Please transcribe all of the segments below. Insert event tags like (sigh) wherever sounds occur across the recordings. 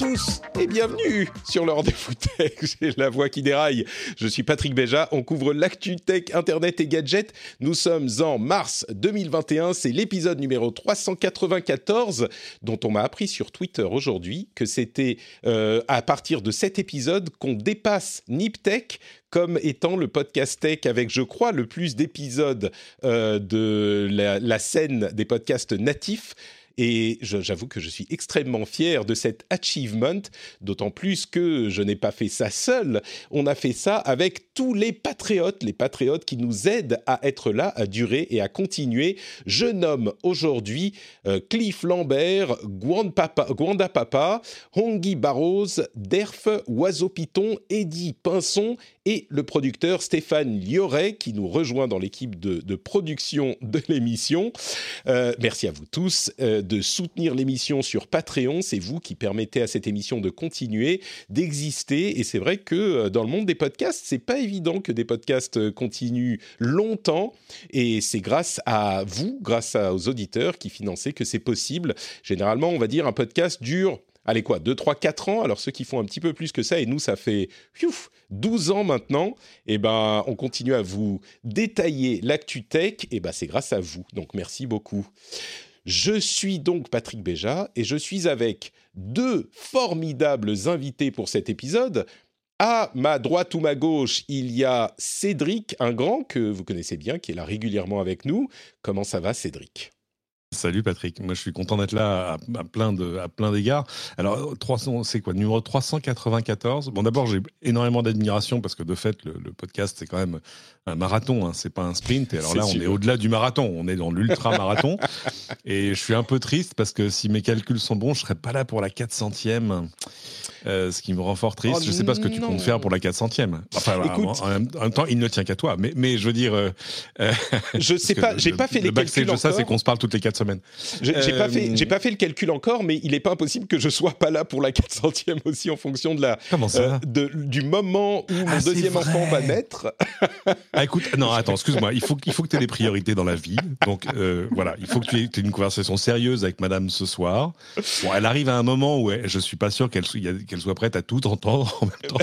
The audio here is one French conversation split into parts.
Tous et bienvenue sur le rendez-vous tech. (laughs) J'ai la voix qui déraille. Je suis Patrick Béja. On couvre l'actu tech, internet et gadgets. Nous sommes en mars 2021. C'est l'épisode numéro 394 dont on m'a appris sur Twitter aujourd'hui que c'était euh, à partir de cet épisode qu'on dépasse NipTech comme étant le podcast tech avec, je crois, le plus d'épisodes euh, de la scène des podcasts natifs. Et j'avoue que je suis extrêmement fier de cet achievement, d'autant plus que je n'ai pas fait ça seul. On a fait ça avec tous les patriotes, les patriotes qui nous aident à être là, à durer et à continuer. Je nomme aujourd'hui euh, Cliff Lambert, Papa, Gwanda Papa, Hongi Barros, Derf, Oiseau Piton, Eddie Pinson et le producteur Stéphane Lioret qui nous rejoint dans l'équipe de, de production de l'émission. Euh, merci à vous tous euh, de soutenir l'émission sur Patreon. C'est vous qui permettez à cette émission de continuer, d'exister. Et c'est vrai que euh, dans le monde des podcasts, c'est pas évident que des podcasts euh, continuent longtemps. Et c'est grâce à vous, grâce aux auditeurs qui finançaient que c'est possible. Généralement, on va dire un podcast dure allez quoi, 2, 3, 4 ans. Alors ceux qui font un petit peu plus que ça, et nous, ça fait piouf, 12 ans maintenant, et ben on continue à vous détailler l'actu tech, et ben c'est grâce à vous. Donc merci beaucoup. Je suis donc Patrick Béja, et je suis avec deux formidables invités pour cet épisode. À ma droite ou ma gauche, il y a Cédric, un grand que vous connaissez bien, qui est là régulièrement avec nous. Comment ça va, Cédric? Salut Patrick, moi je suis content d'être là à, à plein de à plein d'égards. Alors 300, c'est quoi numéro 394 Bon d'abord j'ai énormément d'admiration parce que de fait le, le podcast c'est quand même un marathon, hein, c'est pas un sprint. Et alors là on sûr. est au-delà du marathon, on est dans l'ultra marathon. (laughs) et je suis un peu triste parce que si mes calculs sont bons, je serais pas là pour la 400e. euh, ce qui me rend fort triste. Oh je sais pas ce que tu non. comptes faire pour la 400e. Enfin, Écoute. en, même, en même temps, il ne tient qu'à toi. Mais, mais je veux dire, euh, Je sais (laughs) pas, j'ai le- pas fait le les backstage calculs de ça, c'est qu'on se parle toutes les 4 semaines. Je- J'ai pas Euh, fait, j'ai pas fait le calcul encore, mais il n'est pas impossible que je sois pas là pour la 400e aussi en fonction de la, Comment ça euh, de- du moment où mon Ah, deuxième vrai. enfant va naître. Ah, écoute, non, attends, excuse-moi. Il faut, il faut que tu aies des priorités dans la vie. Donc, euh, voilà, il faut que tu aies, une conversation sérieuse avec madame ce soir. Bon, elle arrive à un moment où elle- je suis pas sûr qu'elle soit, qu'elle soit prête à tout entendre en même temps.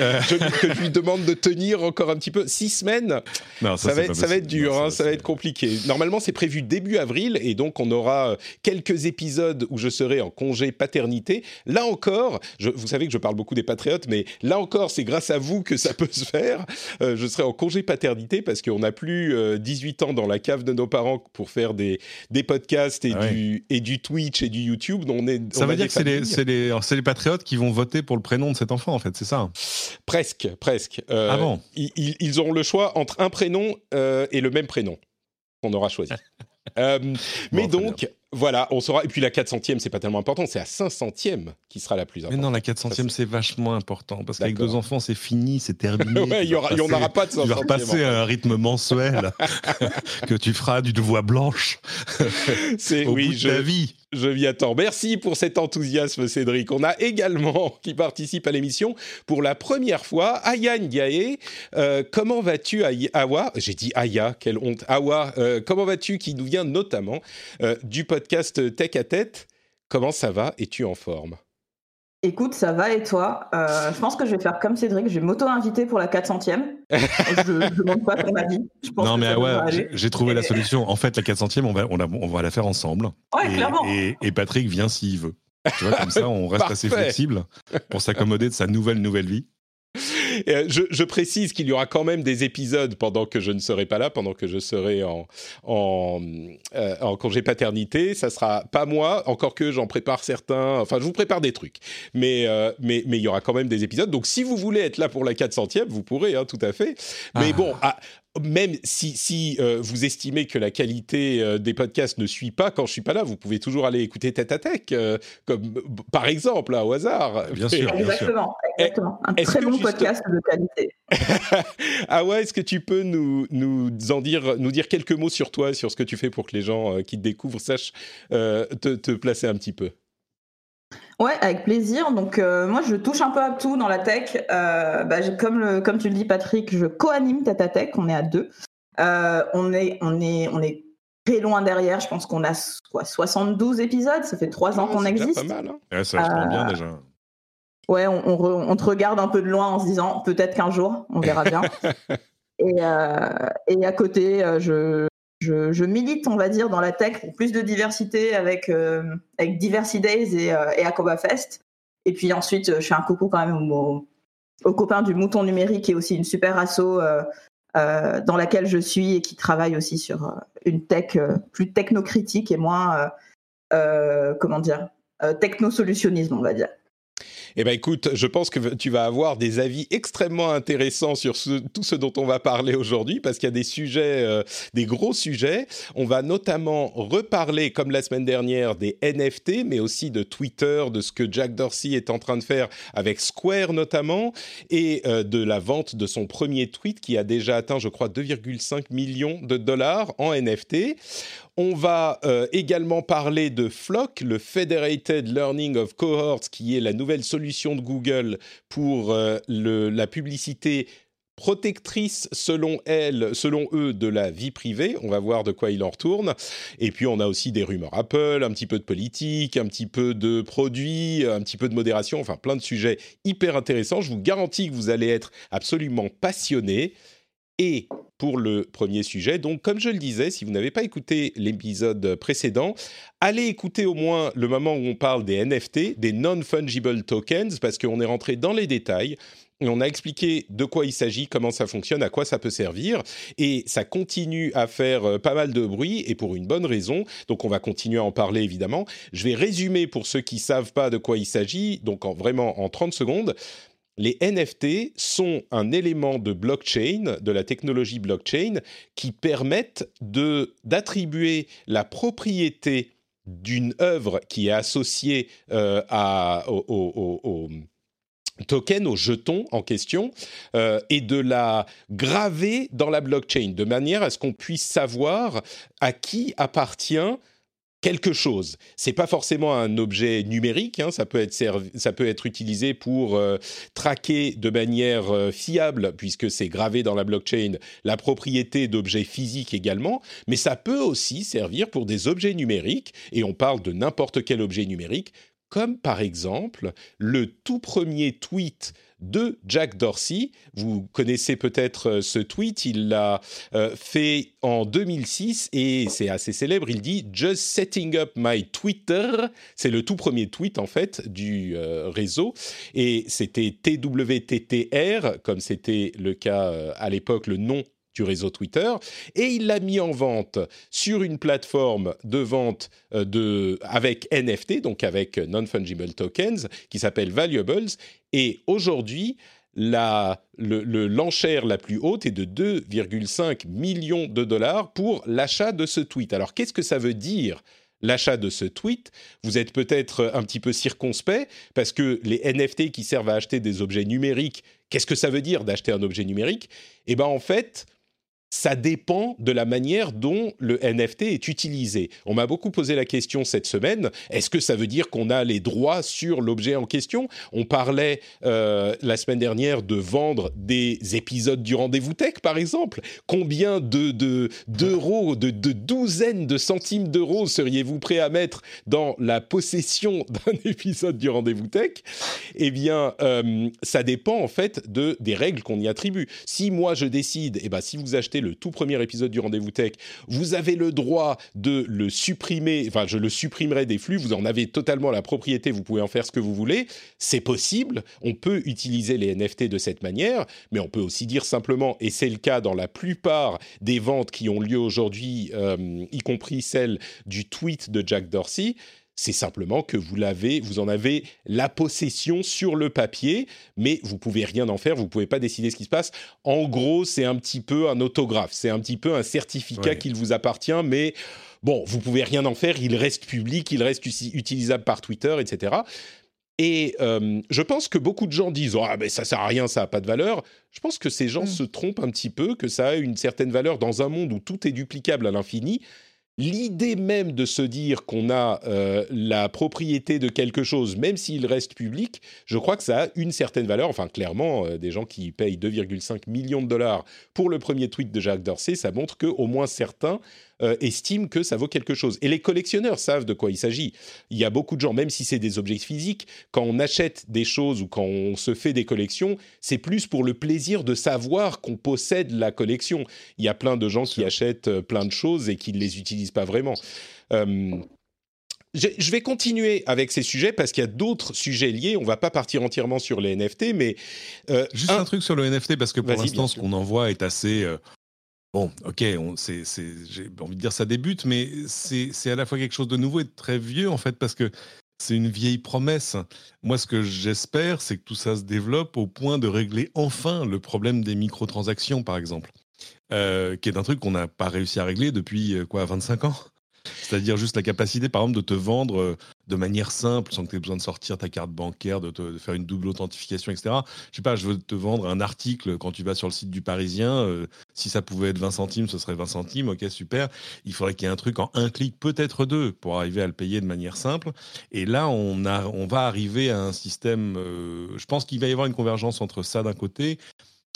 Euh, (laughs) je, que je lui demande de tenir encore un petit peu. Six semaines, non, ça, va, être, ça va être dur, Non, hein, ça va être compliqué. Normalement, c'est prévu début avril, et donc on aura euh, quelques épisodes où je serai en congé paternité. Là encore, je- vous savez que je parle beaucoup des patriotes, mais là encore, c'est grâce à vous que ça peut se faire. Euh, je serai en congé paternité parce qu'on n'a plus euh, 18 ans dans la cave de nos parents pour faire des, des podcasts et, Ah ouais. du, et du Twitch et du YouTube. On est, Ça on veut dire que c'est les, patriotes qui vont voter pour le prénom de cet enfant, en fait, c'est ça? Presque, presque. Euh, Ah bon? ils, auront le choix entre un prénom euh, et le même prénom qu'on aura choisi. (laughs) Euh, mais donc, voilà, on saura. Et puis la 400e, c'est pas tellement important, c'est la 500e qui sera la plus Mais importante. non, la 400e, c'est vachement important. Parce qu'avec deux enfants, c'est fini, c'est terminé. (laughs) Ouais, il y aura- il y en aura pas de Tu vas 500e, repasser à un rythme mensuel (laughs) (laughs) que tu feras d'une voix blanche C'est au oui, bout de je, ta vie. Je m'y attends. Merci pour cet enthousiasme, Cédric. On a également (laughs) qui participe à l'émission pour la première fois, Aya Ndiaye. Euh, comment vas-tu, Awa? J'ai dit Aya, quelle honte. Awa, euh, comment vas-tu? Qui nous vient notamment euh, du podcast Tech à Tête. Comment ça va? Es-tu en forme? Écoute, ça va et toi? Euh, Je pense que je vais faire comme Cédric, je vais m'auto-inviter pour la 400e. (laughs) je ne demande pas ton avis. Je pense Non, mais ah ouais, j'ai- trouvé la solution. En fait, la 400e, on va, on, la- on va la faire ensemble. Ouais, et, clairement. et- et Patrick vient s'il veut. Tu vois, comme ça, on reste (laughs) assez flexible pour s'accommoder de sa nouvelle, nouvelle vie. Je, précise qu'il y aura quand même des épisodes pendant que je ne serai pas là, pendant que je serai en, en, en congé paternité. Ça sera pas moi, encore que j'en prépare certains. Enfin, je vous prépare des trucs. Mais, mais, mais il y aura quand même des épisodes. Donc, si vous voulez être là pour la 400e, vous pourrez, hein, tout à fait. Mais ah. bon, ah, même si, si euh, vous estimez que la qualité euh, des podcasts ne suit pas quand je suis pas là, vous pouvez toujours aller écouter Tête à Tech, euh, comme par exemple, au hasard. Bien sûr, exactement, exactement. Un très bon podcast de qualité. (laughs) ah ouais, est-ce que tu peux nous, nous en dire, nous dire quelques mots sur toi, sur ce que tu fais pour que les gens qui te découvrent sachent te placer un petit peu? Ouais, avec plaisir. Donc euh, moi, je touche un peu à tout dans la tech. Euh, bah, comme, le, comme tu le dis, Patrick, je co-anime Tata Tech. On est à deux. Euh, on est, on est, on est très loin derrière. Je pense qu'on a quoi, 72 épisodes. Ça fait trois ans qu'on existe. Pas mal. Hein. ça se bien déjà. Ouais, on, on, on, te regarde un peu de loin en se disant peut-être qu'un jour, on verra bien. (laughs) et, et à côté, je, je, milite, on va dire, dans la tech pour plus de diversité avec, euh, avec Diversity Days et, euh, et Fest. Et puis ensuite, je fais un coucou quand même aux, copains du Mouton Numérique, qui est aussi une super asso euh, dans laquelle je suis et qui travaille aussi sur une tech plus technocritique et moins, comment dire, technosolutionnisme, on va dire. Eh bien, écoute, je pense que tu vas avoir des avis extrêmement intéressants sur tout ce dont on va parler aujourd'hui, parce qu'il y a des sujets, euh, des gros sujets. On va notamment reparler, comme la semaine dernière, des NFT, mais aussi de Twitter, de ce que Jack Dorsey est en train de faire avec Square notamment, et euh, de la vente de son premier tweet qui a déjà atteint, je crois, 2,5 millions de dollars en NFT. On va euh, également parler de Flock, le Federated Learning of Cohorts, qui est la nouvelle solution de Google pour euh, la publicité protectrice selon elle, selon eux, de la vie privée. On va voir de quoi il en retourne. Et puis on a aussi des rumeurs Apple, un petit peu de politique, un petit peu de produits, un petit peu de modération, enfin plein de sujets hyper intéressants. Je vous garantis que vous allez être absolument passionnés. Et pour le premier sujet. Donc, comme je le disais, si vous n'avez pas écouté l'épisode précédent, allez écouter au moins le moment où on parle des NFT, des non-fungible tokens, parce qu'on est rentré dans les détails. Et on a expliqué de quoi il s'agit, comment ça fonctionne, à quoi ça peut servir. Et ça continue à faire euh, pas mal de bruit et pour une bonne raison. Donc on va continuer à en parler évidemment. Je vais résumer pour ceux qui savent pas de quoi il s'agit, donc en, vraiment en 30 secondes les NFT sont un élément de blockchain, de la technologie blockchain, qui permettent d'attribuer la propriété d'une œuvre qui est associée euh, au, token, au jeton en question, euh, et de la graver dans la blockchain, de manière à ce qu'on puisse savoir à qui appartient quelque chose. C'est pas forcément un objet numérique, hein, ça peut être ça peut être utilisé pour euh, traquer de manière euh, fiable, puisque c'est gravé dans la blockchain, la propriété d'objets physiques également, mais ça peut aussi servir pour des objets numériques, et on parle de n'importe quel objet numérique, comme par exemple le tout premier tweet de Jack Dorsey. Vous connaissez peut-être euh, ce tweet, il l'a euh, fait en 2006 et c'est assez célèbre. Il dit Just setting up my Twitter. C'est le tout premier tweet en fait du euh, réseau et c'était TWTTR comme c'était le cas à l'époque, le nom du réseau Twitter et il l'a mis en vente sur une plateforme de vente euh, de, avec NFT, donc avec non-fungible tokens, qui s'appelle Valuables. Et aujourd'hui, l'enchère la plus haute est de 2,5 millions de dollars pour l'achat de ce tweet. Alors qu'est-ce que ça veut dire l'achat de ce tweet, vous êtes peut-être un petit peu circonspect parce que les NFT qui servent à acheter des objets numériques, qu'est-ce que ça veut dire d'acheter un objet numérique? Eh bien en fait, ça dépend de la manière dont le NFT est utilisé. On m'a beaucoup posé la question cette semaine, est-ce que ça veut dire qu'on a les droits sur l'objet en question? On parlait euh, la semaine dernière de vendre des épisodes du rendez-vous tech, par exemple. Combien de, d'euros, de, de, douzaines de centimes d'euros seriez-vous prêt à mettre dans la possession (laughs) d'un épisode du rendez-vous tech? Eh bien, euh, ça dépend en fait de, des règles qu'on y attribue. Si moi je décide, eh ben, si vous achetez le tout premier épisode du Rendez-vous Tech, vous avez le droit de le supprimer, enfin je le supprimerai des flux, vous en avez totalement la propriété, vous pouvez en faire ce que vous voulez, c'est possible, on peut utiliser les NFT de cette manière, mais on peut aussi dire simplement, et c'est le cas dans la plupart des ventes qui ont lieu aujourd'hui, euh, y compris celle du tweet de Jack Dorsey, c'est simplement que vous l'avez, vous en avez la possession sur le papier, mais vous pouvez rien en faire, vous pouvez pas décider ce qui se passe. En gros, c'est un petit peu un autographe, c'est un petit peu un certificat qu'il vous appartient, mais bon, vous pouvez rien en faire, il reste public, il reste utilisable par Twitter, etc. Et euh, je pense que beaucoup de gens disent ah mais ça sert à rien, ça a pas de valeur. Je pense que ces gens mm. se trompent un petit peu, que ça a une certaine valeur dans un monde où tout est duplicable à l'infini l'idée même de se dire qu'on a euh, la propriété de quelque chose, même s'il reste public, je crois que ça a une certaine valeur. Enfin, clairement, euh, des gens qui payent 2,5 millions de dollars pour le premier tweet de Jacques Dorsey, ça montre qu'au moins certains euh, estiment que ça vaut quelque chose. Et les collectionneurs savent de quoi il s'agit. Il y a beaucoup de gens, même si c'est des objets physiques, quand on achète des choses ou quand on se fait des collections, c'est plus pour le plaisir de savoir qu'on possède la collection. Il y a plein de gens qui achètent euh, plein de choses et qui ne les utilisent pas vraiment. Euh, je vais continuer avec ces sujets parce qu'il y a d'autres sujets liés. On va pas partir entièrement sur les NFT, mais juste un... truc sur le NFT parce que pour l'instant, ce qu'on en voit est assez Bon, ok, j'ai envie de dire ça débute, mais c'est à la fois quelque chose de nouveau et de très vieux en fait, parce que c'est une vieille promesse. Moi, ce que j'espère, c'est que tout ça se développe au point de régler enfin le problème des microtransactions, par exemple, euh, qui est un truc qu'on n'a pas réussi à régler depuis euh, quoi, 25 ans c'est-à-dire juste la capacité, par exemple, de te vendre euh, de manière simple, sans que tu aies besoin de sortir ta carte bancaire, de, faire une double authentification, etc. Je sais pas, je veux te vendre un article quand tu vas sur le site du Parisien. Euh, si ça pouvait être 20 centimes, ce serait 20 centimes. Ok, super. Il faudrait qu'il y ait un truc en un clic, peut-être deux, pour arriver à le payer de manière simple. Et là, on, a, on va arriver à un système. Euh, je pense qu'il va y avoir une convergence entre ça d'un côté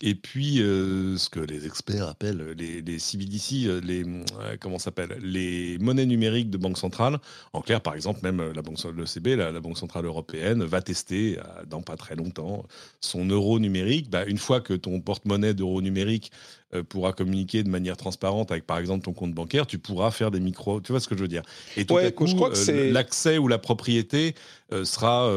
et puis, euh, ce que les experts appellent les, les CBDC, euh, les, euh, comment s'appelle Les monnaies numériques de banque centrale. En clair, par exemple, même la banque, le CB, la, Banque Centrale Européenne, va tester, dans pas très longtemps, son euro numérique. Bah, une fois que ton porte-monnaie d'euro numérique pourra communiquer de manière transparente avec, par exemple, ton compte bancaire, tu pourras faire des micros. Tu vois ce que je veux dire? Et tout à coup, l'accès ou la propriété sera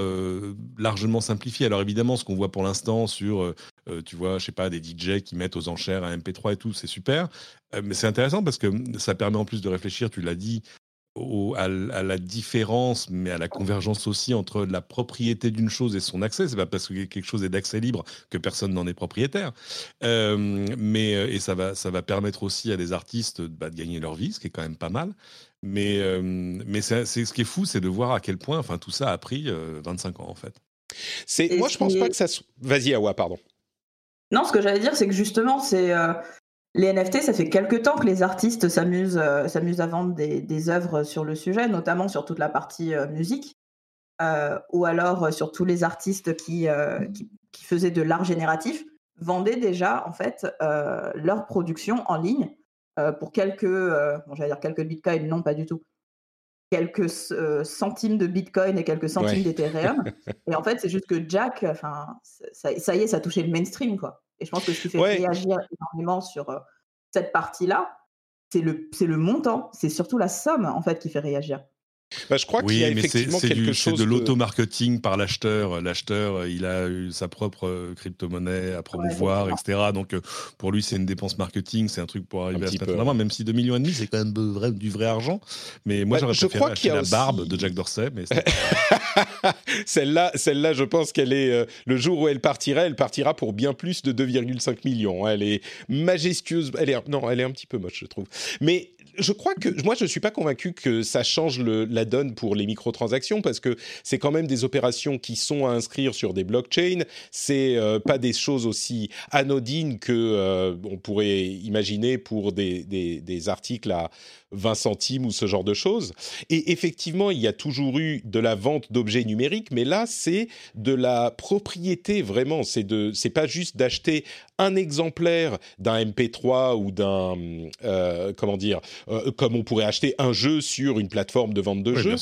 largement simplifié. Alors évidemment, ce qu'on voit pour l'instant sur euh, tu vois, je sais pas, des DJ qui mettent aux enchères un MP3 et tout, c'est super. Euh, mais c'est intéressant parce que ça permet en plus de réfléchir, tu l'as dit, à, la différence, mais à la convergence aussi entre la propriété d'une chose et son accès. C'est pas parce que quelque chose est d'accès libre que personne n'en est propriétaire. Euh, mais et ça va, ça va permettre aussi à des artistes bah, de gagner leur vie, ce qui est quand même pas mal. Mais, mais c'est, ce qui est fou, c'est de voir à quel point, enfin, tout ça a pris 25 ans en fait. C'est, moi, je pense pas que ça. Vas-y, Awa, pardon. Non, ce que j'allais dire, c'est que justement, c'est euh, les NFT, ça fait quelques temps que les artistes s'amusent euh, s'amusent à vendre des, des, œuvres sur le sujet, notamment sur toute la partie euh, musique, ou alors sur tous les artistes qui, qui, faisaient de l'art génératif, vendaient déjà en fait leur production en ligne pour quelques, bon, j'allais dire quelques bitcoins, non pas du tout, quelques centimes de Bitcoin et quelques centimes d'Ethereum. (laughs) et en fait, c'est juste que Jack, enfin, ça, ça, y est, ça a touché le mainstream, quoi. Et je pense que ce qui fait réagir énormément sur euh, cette partie-là, c'est le, le montant, c'est surtout la somme en fait qui fait réagir. Bah, je crois qu'il y a effectivement quelque chose. C'est de, l'auto-marketing par l'acheteur. L'acheteur, il a eu sa propre euh, crypto-monnaie à promouvoir, etc. Donc, euh, pour lui, c'est une dépense marketing. C'est un truc pour arriver à se mettre en avant, même si 2 millions et demi, c'est quand même du vrai argent. Mais moi, bah, j'aurais préféré acheter la barbe de Jack Dorsey. Mais (laughs) celle-là, celle-là, je pense qu'elle est euh, le jour où elle partira, elle partira pour bien plus de 2,5 millions. Elle est majestueuse. Elle est non, elle est un petit peu moche, je trouve. Mais je crois que moi je suis pas convaincu que ça change la donne pour les microtransactions parce que c'est quand même des opérations qui sont à inscrire sur des blockchains. C'est euh, pas des choses aussi anodines que euh, on pourrait imaginer pour des, articles à 20 centimes ou ce genre de choses. Et effectivement, il y a toujours eu de la vente d'objets numériques, mais là, c'est de la propriété vraiment. C'est de, pas juste d'acheter un exemplaire d'un MP3 ou d'un, euh, comment dire, euh, comme on pourrait acheter un jeu sur une plateforme de vente de jeux.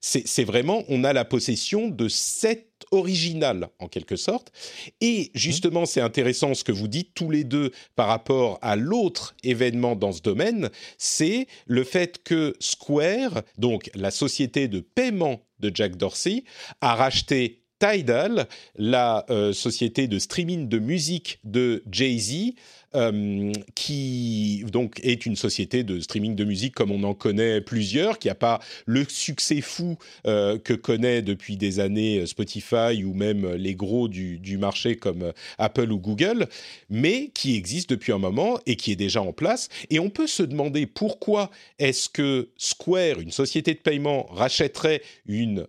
C'est vraiment, on a la possession de cette original en quelque sorte. Et justement, c'est intéressant ce que vous dites tous les deux par rapport à l'autre événement dans ce domaine, c'est le fait que Square, donc la société de paiement de Jack Dorsey, a racheté Tidal, la euh, société de streaming de musique de Jay-Z, euh, qui donc est une société de streaming de musique comme on en connaît plusieurs, qui n'a pas le succès fou euh, que connaît depuis des années Spotify ou même les gros du, du, marché comme Apple ou Google, mais qui existe depuis un moment et qui est déjà en place. Et on peut se demander pourquoi est-ce que Square, une société de paiement, rachèterait une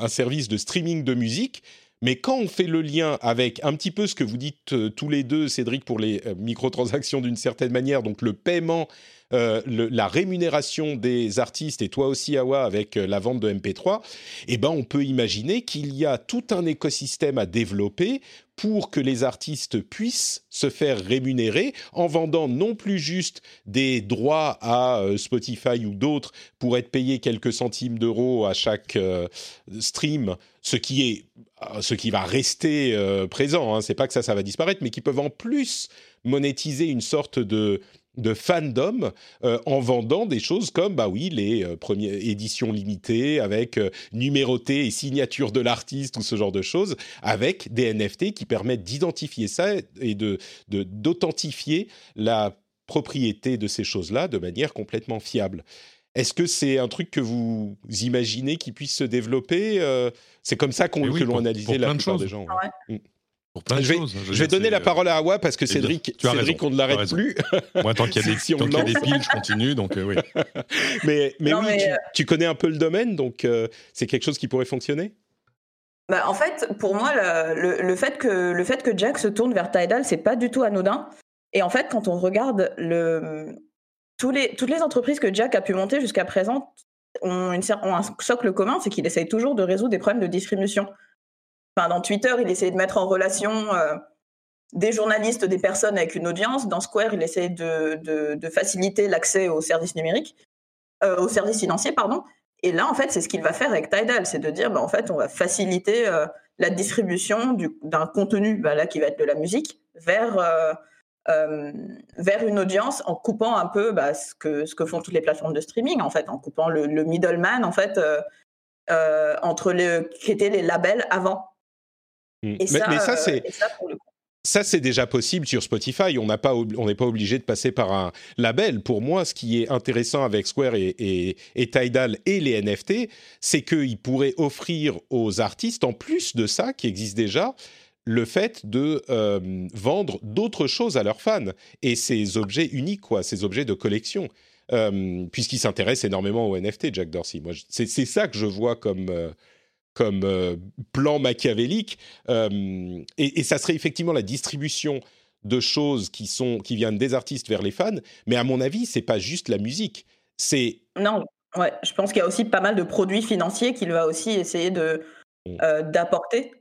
un service de streaming de musique. Mais quand on fait le lien avec un petit peu ce que vous dites euh, tous les deux, Cédric, pour les euh, microtransactions d'une certaine manière, donc le paiement, euh, la rémunération des artistes, et toi aussi, Awa, avec la vente de MP3, eh ben, on peut imaginer qu'il y a tout un écosystème à développer pour que les artistes puissent se faire rémunérer en vendant non plus juste des droits à euh, Spotify ou d'autres pour être payés quelques centimes d'euros à chaque euh, stream, ce qui est euh, ce qui va rester présent. Hein. C'est pas que ça ça va disparaître, mais qui peuvent en plus monétiser une sorte de de fandom euh, en vendant des choses comme bah oui les euh, premières éditions limitées avec euh, numéroté et signature de l'artiste ou ce genre de choses avec des NFT qui permettent d'identifier ça et de d'authentifier la propriété de ces choses-là de manière complètement fiable. Est-ce que c'est un truc que vous imaginez qui puisse se développer C'est comme ça qu'on que l'on analysait la plupart des gens. Ah je vais, Je, vais donner la parole à Awa parce que Cédric, Cédric on ne l'arrête plus. (laughs) Moi, tant qu'il y a, (laughs) des, si piles, je continue. Donc, euh, oui. (laughs) mais, mais oui, euh, Tu, connais un peu le domaine, donc euh, c'est quelque chose qui pourrait fonctionner? Bah, En fait, pour moi, le, le, fait que, le fait que Jack se tourne vers Tidal, c'est pas du tout anodin. Et en fait, quand on regarde le, tous les, toutes les entreprises que Jack a pu monter jusqu'à présent ont, une, ont un socle commun, c'est qu'il essaye toujours de résoudre des problèmes de distribution dans Twitter, il essayait de mettre en relation euh, des journalistes, des personnes avec une audience. Dans Square, il essayait de, faciliter l'accès aux services numériques, euh, aux services financiers, pardon. Et là, en fait, c'est ce qu'il va faire avec Tidal, c'est de dire, bah, en fait, on va faciliter euh, la distribution d'un contenu, bah, là, qui va être de la musique, vers une audience en coupant un peu bah, ce que font toutes les plateformes de streaming, en fait, en coupant le, middleman, en fait, entre qui étaient les labels avant. Mm. mais, ça, euh, c'est. Ça, c'est déjà possible sur Spotify. On n'est pas, obligé de passer par un label. Pour moi, ce qui est intéressant avec Square et, Tidal et les NFT, c'est qu'ils pourraient offrir aux artistes, en plus de ça qui existe déjà, le fait de euh, vendre d'autres choses à leurs fans et ces objets uniques, quoi, ces objets de collection. Euh, puisqu'il s'intéresse énormément aux NFT, Jack Dorsey. Moi, c'est ça que je vois comme comme euh, plan machiavélique. Euh, et, ça serait effectivement la distribution de choses qui sont qui viennent des artistes vers les fans. Mais à mon avis, c'est pas juste la musique. C'est non. Ouais, je pense qu'il y a aussi pas mal de produits financiers qu'il va aussi essayer de mm. euh, d'apporter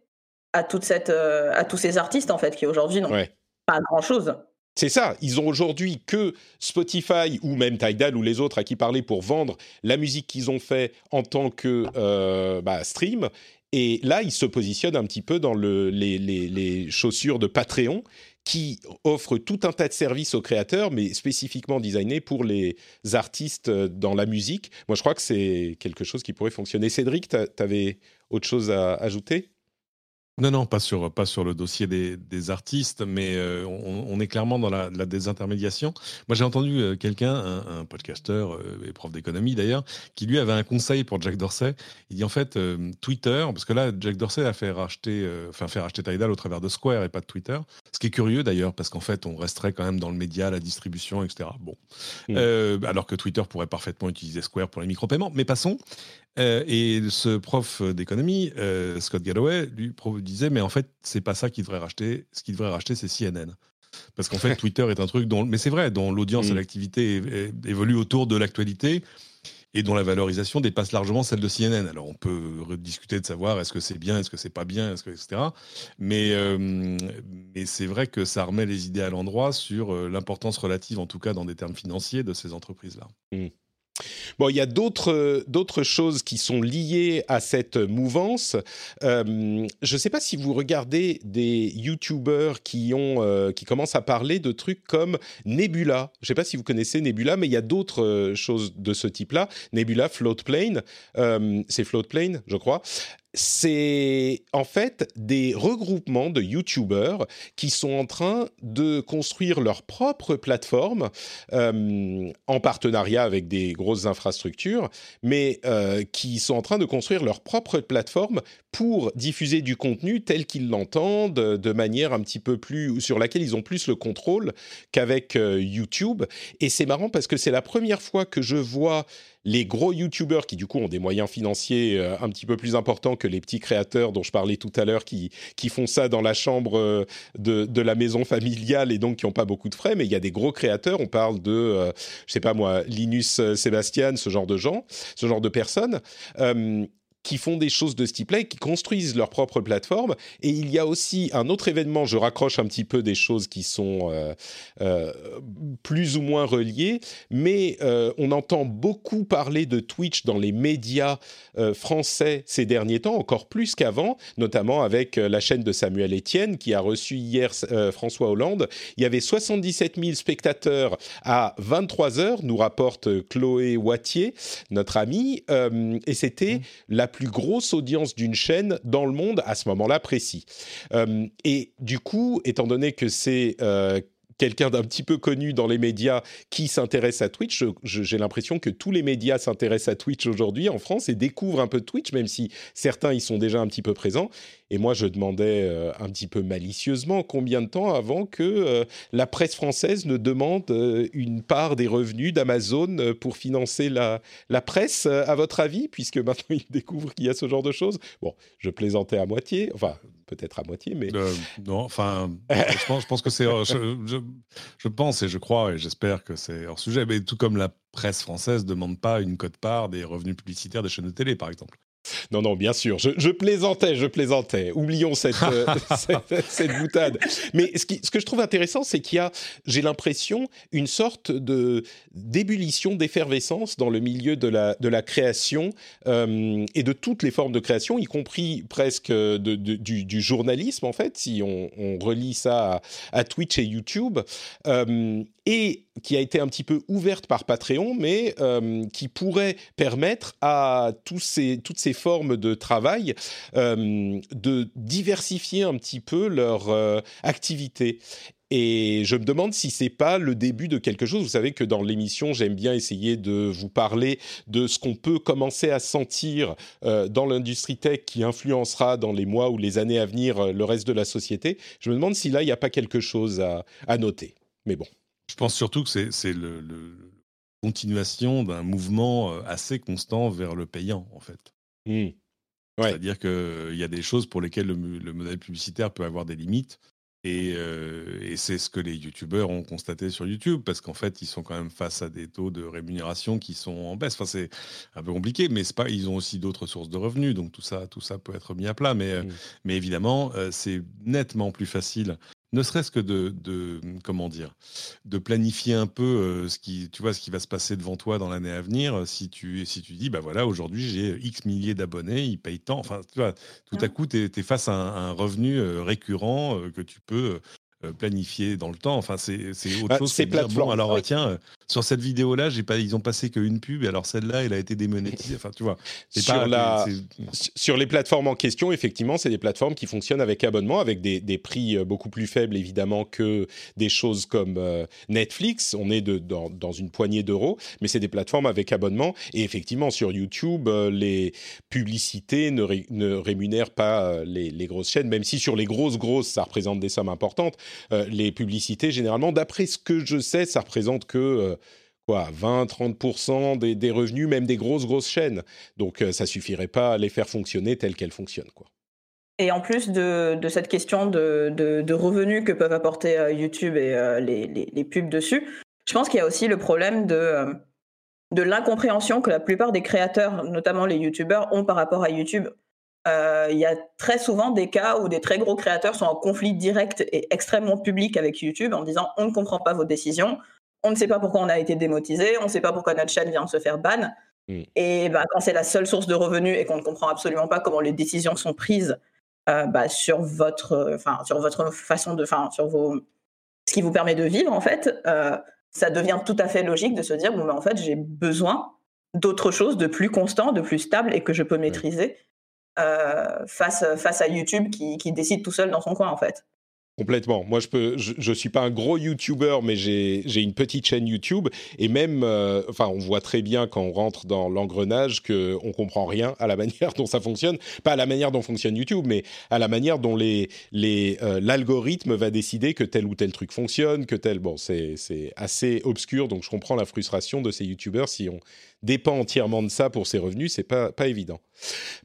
à toute cette à tous ces artistes en fait qui aujourd'hui n'ont pas grand chose. C'est ça, ils ont aujourd'hui que Spotify ou même Tidal ou les autres à qui parler pour vendre la musique qu'ils ont fait en tant que euh, bah, stream. Et là, ils se positionnent un petit peu dans le, les, chaussures de Patreon qui offrent tout un tas de services aux créateurs, mais spécifiquement designés pour les artistes euh, dans la musique. Moi, je crois que c'est quelque chose qui pourrait fonctionner. Cédric, tu avais autre chose à ajouter? Non, non, pas sur, pas sur le dossier des, des artistes, mais euh, on, on, est clairement dans la, la désintermédiation. Moi, j'ai entendu euh, quelqu'un, un, un podcasteur euh, et prof d'économie d'ailleurs, qui lui avait un conseil pour Jack Dorsey. Il dit en fait, Twitter, parce que là, Jack Dorsey a fait racheter, enfin, fait racheter Tidal au travers de Square et pas de Twitter. Ce qui est curieux d'ailleurs, parce qu'en fait, on resterait quand même dans le média, la distribution, etc. Bon. Mmh. alors que Twitter pourrait parfaitement utiliser Square pour les micro-paiements. Mais passons. Et ce prof d'économie, Scott Galloway, lui disait, mais en fait, c'est pas ça qu'il devrait racheter. Ce qu'il devrait racheter, c'est CNN. Parce qu'en fait, (laughs) Twitter est un truc dont, mais c'est vrai, dont l'audience et mm. l'activité évoluent autour de l'actualité et dont la valorisation dépasse largement celle de CNN. Alors on peut discuter de savoir est-ce que c'est bien, est-ce que c'est pas bien, est-ce que etc. Mais euh, mais c'est vrai que ça remet les idées à l'endroit sur euh, l'importance relative, en tout cas dans des termes financiers, de ces entreprises-là. Mm. Bon, il y a d'autres d'autres choses qui sont liées à cette mouvance. Euh, je ne sais pas si vous regardez des YouTubers qui ont euh, qui commencent à parler de trucs comme Nebula. Je ne sais pas si vous connaissez Nebula, mais il y a d'autres euh, choses de ce type-là. Nebula, Floatplane, c'est Floatplane, je crois c'est en fait des regroupements de YouTubers qui sont en train de construire leur propre plateforme euh, en partenariat avec des grosses infrastructures, mais euh, qui sont en train de construire leur propre plateforme pour diffuser du contenu tel qu'ils l'entendent, de manière un petit peu plus sur laquelle ils ont plus le contrôle qu'avec euh, YouTube. Et c'est marrant parce que c'est la première fois que je vois les gros YouTubers qui du coup ont des moyens financiers euh, un petit peu plus importants que les petits créateurs dont je parlais tout à l'heure qui, qui font ça dans la chambre euh, de, de la maison familiale et donc qui n'ont pas beaucoup de frais, mais il y a des gros créateurs, on parle de, euh, je sais pas moi, Linus Sébastien, ce genre de gens, ce genre de personnes qui font des choses de ce type-là qui construisent leur propre plateforme. Et il y a aussi un autre événement, je raccroche un petit peu des choses qui sont euh, euh, plus ou moins reliées, mais euh, on entend beaucoup parler de Twitch dans les médias français ces derniers temps, encore plus qu'avant, notamment avec la chaîne de Samuel Etienne qui a reçu hier François Hollande. Il y avait 77 000 spectateurs à 23 heures, nous rapporte Chloé Wattier, notre amie, et c'était mmh. la plus grosse audience d'une chaîne dans le monde à ce moment-là précis. Euh, et du coup, étant donné que c'est euh, quelqu'un d'un petit peu connu dans les médias qui s'intéresse à Twitch. J'ai l'impression que tous les médias s'intéressent à Twitch aujourd'hui en France et découvrent un peu Twitch, même si certains y sont déjà un petit peu présents. Et moi, je demandais euh, un petit peu malicieusement combien de temps avant que euh, la presse française ne demande euh, une part des revenus d'Amazon pour financer la, la presse, à votre avis, puisque maintenant (laughs) ils découvrent qu'il y a ce genre de choses? Bon, je plaisantais à moitié, enfin peut-être à moitié, mais... non, enfin, je, pense, que c'est... Je, pense et je crois et j'espère que c'est hors sujet, mais tout comme la presse française ne demande pas une cote-part des revenus publicitaires des chaînes de télé, par exemple. Non, non, bien sûr. Je, plaisantais, je plaisantais. Oublions cette, euh, (laughs) cette, boutade. Mais ce, qui, ce, que je trouve intéressant, c'est qu'il y a, j'ai l'impression, une sorte de d'ébullition, d'effervescence dans le milieu de la, de la création euh, et de toutes les formes de création, y compris presque de, du, journalisme, en fait, si on, relie ça à, Twitch et YouTube. Euh, et qui a été un petit peu ouverte par Patreon, mais euh, qui pourrait permettre à toutes ces formes de travail euh, de diversifier un petit peu leur euh, activité. Et je me demande si c'est pas le début de quelque chose. Vous savez que dans l'émission, j'aime bien essayer de vous parler de ce qu'on peut commencer à sentir dans l'industrie tech qui influencera dans les mois ou les années à venir le reste de la société. Je me demande si là, il n'y a pas quelque chose à noter. Mais bon. Je pense surtout que c'est le, le, continuation d'un mouvement euh, assez constant vers le payant, en fait. Mmh. C'est-à-dire qu'il y a des choses pour lesquelles le, modèle publicitaire peut avoir des limites. Et, euh, et c'est ce que les youtubeurs ont constaté sur YouTube, parce qu'en fait, ils sont quand même face à des taux de rémunération qui sont en baisse. Enfin, c'est un peu compliqué, mais pas, ils ont aussi d'autres sources de revenus, donc tout ça, tout ça peut être mis à plat. Mais, mmh. mais évidemment, euh, c'est nettement plus facile ne serait-ce que de, comment dire, de planifier un peu euh, ce qui, tu vois, ce qui va se passer devant toi dans l'année à venir. Euh, si tu, si tu dis, bah voilà, aujourd'hui j'ai X milliers d'abonnés, ils payent tant. Enfin, tu vois, tout à coup, tu es, face à un, revenu euh, récurrent que tu peux planifier dans le temps. Enfin, c'est autre bah, chose. C'est bon, alors tiens, sur cette vidéo-là, j'ai pas, ils ont passé qu'une pub, et alors celle-là, elle a été démonétisée. Enfin, tu vois. Sur, la, sur les plateformes en question, effectivement, c'est des plateformes qui fonctionnent avec abonnement, avec des, des, prix euh, beaucoup plus faibles, évidemment, que des choses comme euh, Netflix. On est de, dans, dans une poignée d'euros, mais c'est des plateformes avec abonnement. Et effectivement, sur YouTube, euh, les publicités ne, ne rémunèrent pas les, les, grosses chaînes, même si sur les grosses, grosses, ça représente des sommes importantes. les publicités, généralement, d'après ce que je sais, ça représente que quoi, 20-30% des, des, revenus, même des grosses, grosses chaînes. Donc ça euh, ça suffirait pas à les faire fonctionner telles qu'elles fonctionnent. Quoi. Et en plus de, de cette question de, de, revenus que peuvent apporter euh, YouTube et euh, les, les, pubs dessus, je pense qu'il y a aussi le problème de, de l'incompréhension que la plupart des créateurs, notamment les YouTubeurs, ont par rapport à YouTube. Il y a très souvent des cas où des très gros créateurs sont en conflit direct et extrêmement public avec YouTube en disant on ne comprend pas vos décisions, on ne sait pas pourquoi on a été démotisé, on ne sait pas pourquoi notre chaîne vient de se faire ban. Mm. Et bah, quand c'est la seule source de revenus et qu'on ne comprend absolument pas comment les décisions sont prises euh, bah, sur votre, enfin sur votre façon de, enfin sur vos, ce qui vous permet de vivre en fait, euh, ça devient tout à fait logique de se dire bon, ben, en fait j'ai besoin d'autre chose, de plus constant, de plus stable et que je peux maîtriser euh, face face à YouTube qui, qui décide tout seul dans son coin en fait. Complètement. Moi, je peux, je, suis pas un gros YouTuber, mais j'ai une petite chaîne YouTube et même, euh, enfin, on voit très bien quand on rentre dans l'engrenage que on comprend rien à la (laughs) manière dont ça fonctionne, pas à la manière dont fonctionne YouTube, mais à la manière dont euh, l'algorithme va décider que tel ou tel truc fonctionne, que tel. Bon, c'est c'est assez obscur, donc je comprends la frustration de ces YouTubers si on dépend entièrement de ça pour ses revenus, c'est pas pas évident.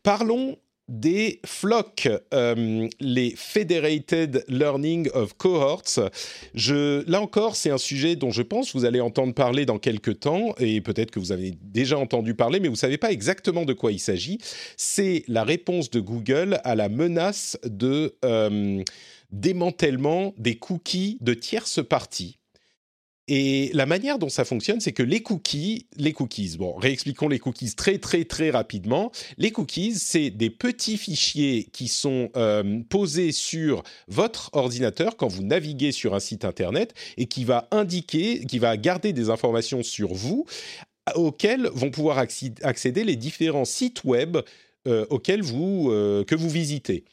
Parlons des FLOC, euh, les Federated Learning of Cohorts. Là encore, c'est un sujet dont je pense vous allez entendre parler dans quelques temps, et peut-être que vous avez déjà entendu parler, mais vous ne savez pas exactement de quoi il s'agit. C'est la réponse de Google à la menace de euh, démantèlement des cookies de tierces parties. Et la manière dont ça fonctionne, c'est que les cookies, les cookies, bon, réexpliquons les cookies très très très rapidement. Les cookies, c'est des petits fichiers qui sont euh, posés sur votre ordinateur quand vous naviguez sur un site internet et qui va indiquer, qui va garder des informations sur vous auxquelles vont pouvoir accéder les différents sites web euh, auxquels vous, euh, que vous visitez.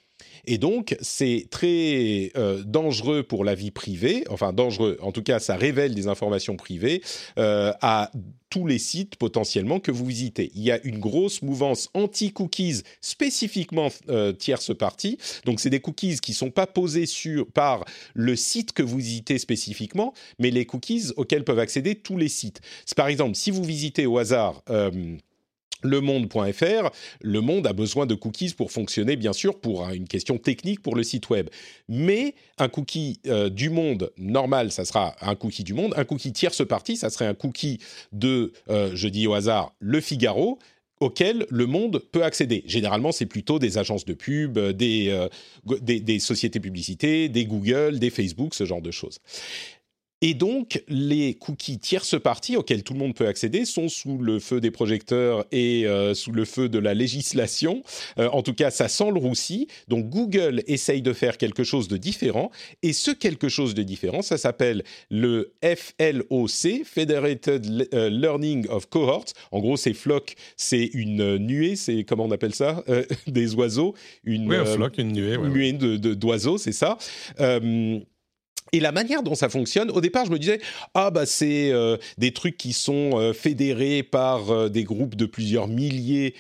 Et donc, c'est très euh, dangereux pour la vie privée, enfin dangereux, en tout cas, ça révèle des informations privées euh, à tous les sites potentiellement que vous visitez. Il y a une grosse mouvance anti-cookies spécifiquement euh, tierce partie. Donc, c'est des cookies qui ne sont pas posés sur, par le site que vous visitez spécifiquement, mais les cookies auxquels peuvent accéder tous les sites. Par exemple, si vous visitez au hasard lemonde.fr, le monde a besoin de cookies pour fonctionner, bien sûr, pour une question technique pour le site web. Mais un cookie euh, du monde normal, ça sera un cookie du monde. Un cookie tierce partie, ça serait un cookie de, euh, je dis au hasard, Le Figaro auquel le monde peut accéder. Généralement, c'est plutôt des agences de pub, des, euh, des, sociétés publicités, des Google, des Facebook, ce genre de choses. Et donc, les cookies tierces parties auxquels tout le monde peut accéder sont sous le feu des projecteurs et euh, sous le feu de la législation. Euh, en tout cas, ça sent le roussi. Donc, Google essaye de faire quelque chose de différent. Et ce quelque chose de différent, ça s'appelle le FLOC, Federated euh, Learning of Cohorts. En gros, c'est flock, c'est une nuée, c'est comment on appelle ça (laughs) Des oiseaux. Une, oui, un flock, une nuée. Une nuée d'oiseaux, c'est ça. Et la manière dont ça fonctionne, au départ, je me disais ah bah c'est euh, des trucs qui sont euh, fédérés par euh, des groupes de plusieurs milliers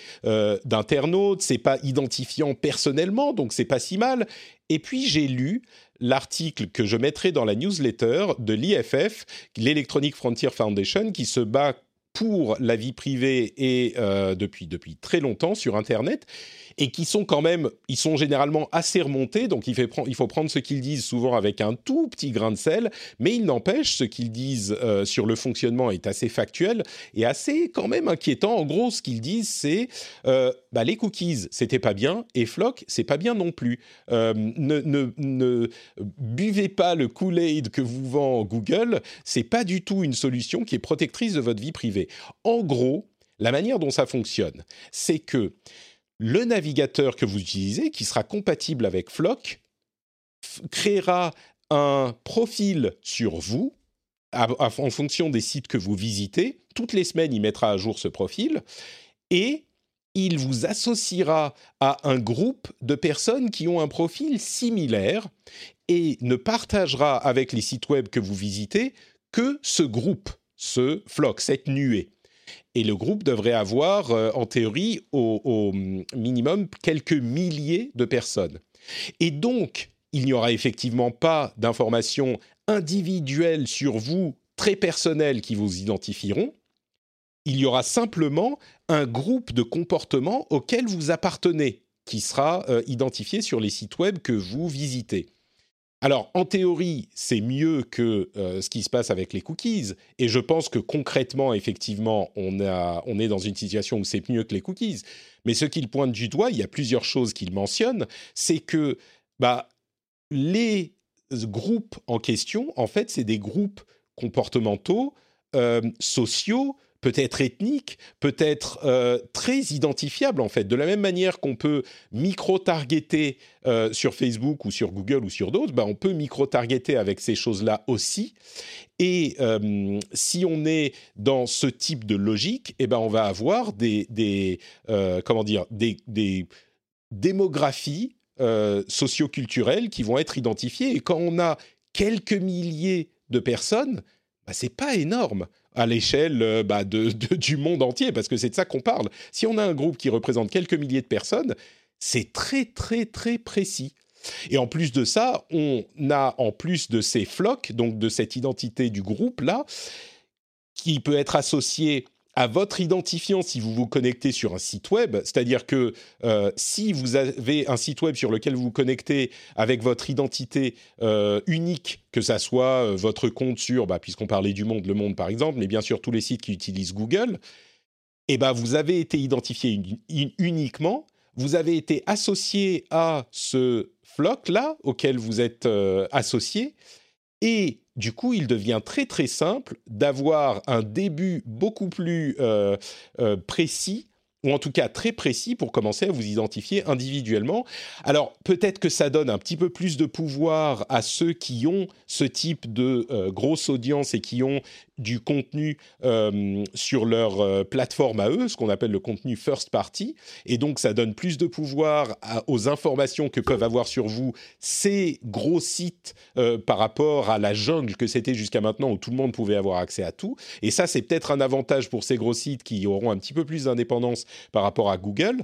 d'internautes, c'est pas identifiant personnellement, donc c'est pas si mal. Et puis j'ai lu l'article que je mettrai dans la newsletter de l'IFF, l'Electronic Frontier Foundation, qui se bat pour la vie privée et depuis depuis très longtemps sur Internet et qui sont quand même, ils sont généralement assez remontés, donc il, faut prendre ce qu'ils disent souvent avec un tout petit grain de sel, mais il n'empêche, ce qu'ils disent euh, sur le fonctionnement est assez factuel et assez quand même inquiétant. En gros, ce qu'ils disent, c'est euh, bah, les cookies, c'était pas bien, et Flock, c'est pas bien non plus. Euh, ne, ne, ne, buvez pas le Kool-Aid que vous vend Google, c'est pas du tout une solution qui est protectrice de votre vie privée. En gros, la manière dont ça fonctionne, c'est que le navigateur que vous utilisez, qui sera compatible avec Flock, créera un profil sur vous en fonction des sites que vous visitez. Toutes les semaines, il mettra à jour ce profil et il vous associera à un groupe de personnes qui ont un profil similaire et ne partagera avec les sites web que vous visitez que ce groupe, ce flock, cette nuée. Et le groupe devrait avoir, euh, en théorie, au, minimum quelques milliers de personnes. Et donc, il n'y aura effectivement pas d'informations individuelles sur vous, très personnelles, qui vous identifieront. Il y aura simplement un groupe de comportements auquel vous appartenez, qui sera euh, identifié sur les sites web que vous visitez. Alors, en théorie, c'est mieux que euh, ce qui se passe avec les cookies. Et je pense que concrètement, effectivement, on, est dans une situation où c'est mieux que les cookies. Mais ce qu'il pointe du doigt, il y a plusieurs choses qu'il mentionne, c'est que bah, les groupes en question, en fait, c'est des groupes comportementaux, sociaux, peut-être ethniques, peut-être très identifiables en fait. De la même manière qu'on peut micro-targeter sur Facebook ou sur Google ou sur d'autres, bah, on peut micro-targeter avec ces choses-là aussi. Et si on est dans ce type de logique, eh ben on va avoir des, des comment dire des, démographies euh, socioculturelles qui vont être identifiées. Et quand on a quelques milliers de personnes, bah, c'est pas énorme à l'échelle euh, bah, du monde entier, parce que c'est de ça qu'on parle. Si on a un groupe qui représente quelques milliers de personnes, c'est très très très précis. Et en plus de ça, on a en plus de ces flocs, donc de cette identité du groupe là, qui peut être associée à votre identifiant si vous vous connectez sur un site web. C'est-à-dire que euh, si vous avez un site web sur lequel vous vous connectez avec votre identité euh, unique, que ça soit euh, votre compte sur, bah, puisqu'on parlait du Monde, Le Monde par exemple, mais bien sûr tous les sites qui utilisent Google, eh ben, vous avez été identifié uniquement, vous avez été associé à ce floc-là auquel vous êtes associé, et du coup, il devient très très simple d'avoir un début beaucoup plus euh, euh, précis ou en tout cas très précis pour commencer à vous identifier individuellement. Alors peut-être que ça donne un petit peu plus de pouvoir à ceux qui ont ce type de euh, grosse audience et qui ont du contenu euh, sur leur euh, plateforme à eux, ce qu'on appelle le contenu first party, et donc ça donne plus de pouvoir aux informations que peuvent avoir sur vous ces gros sites par rapport à la jungle que c'était jusqu'à maintenant où tout le monde pouvait avoir accès à tout. Et ça, c'est peut-être un avantage pour ces gros sites qui auront un petit peu plus d'indépendance par rapport à Google.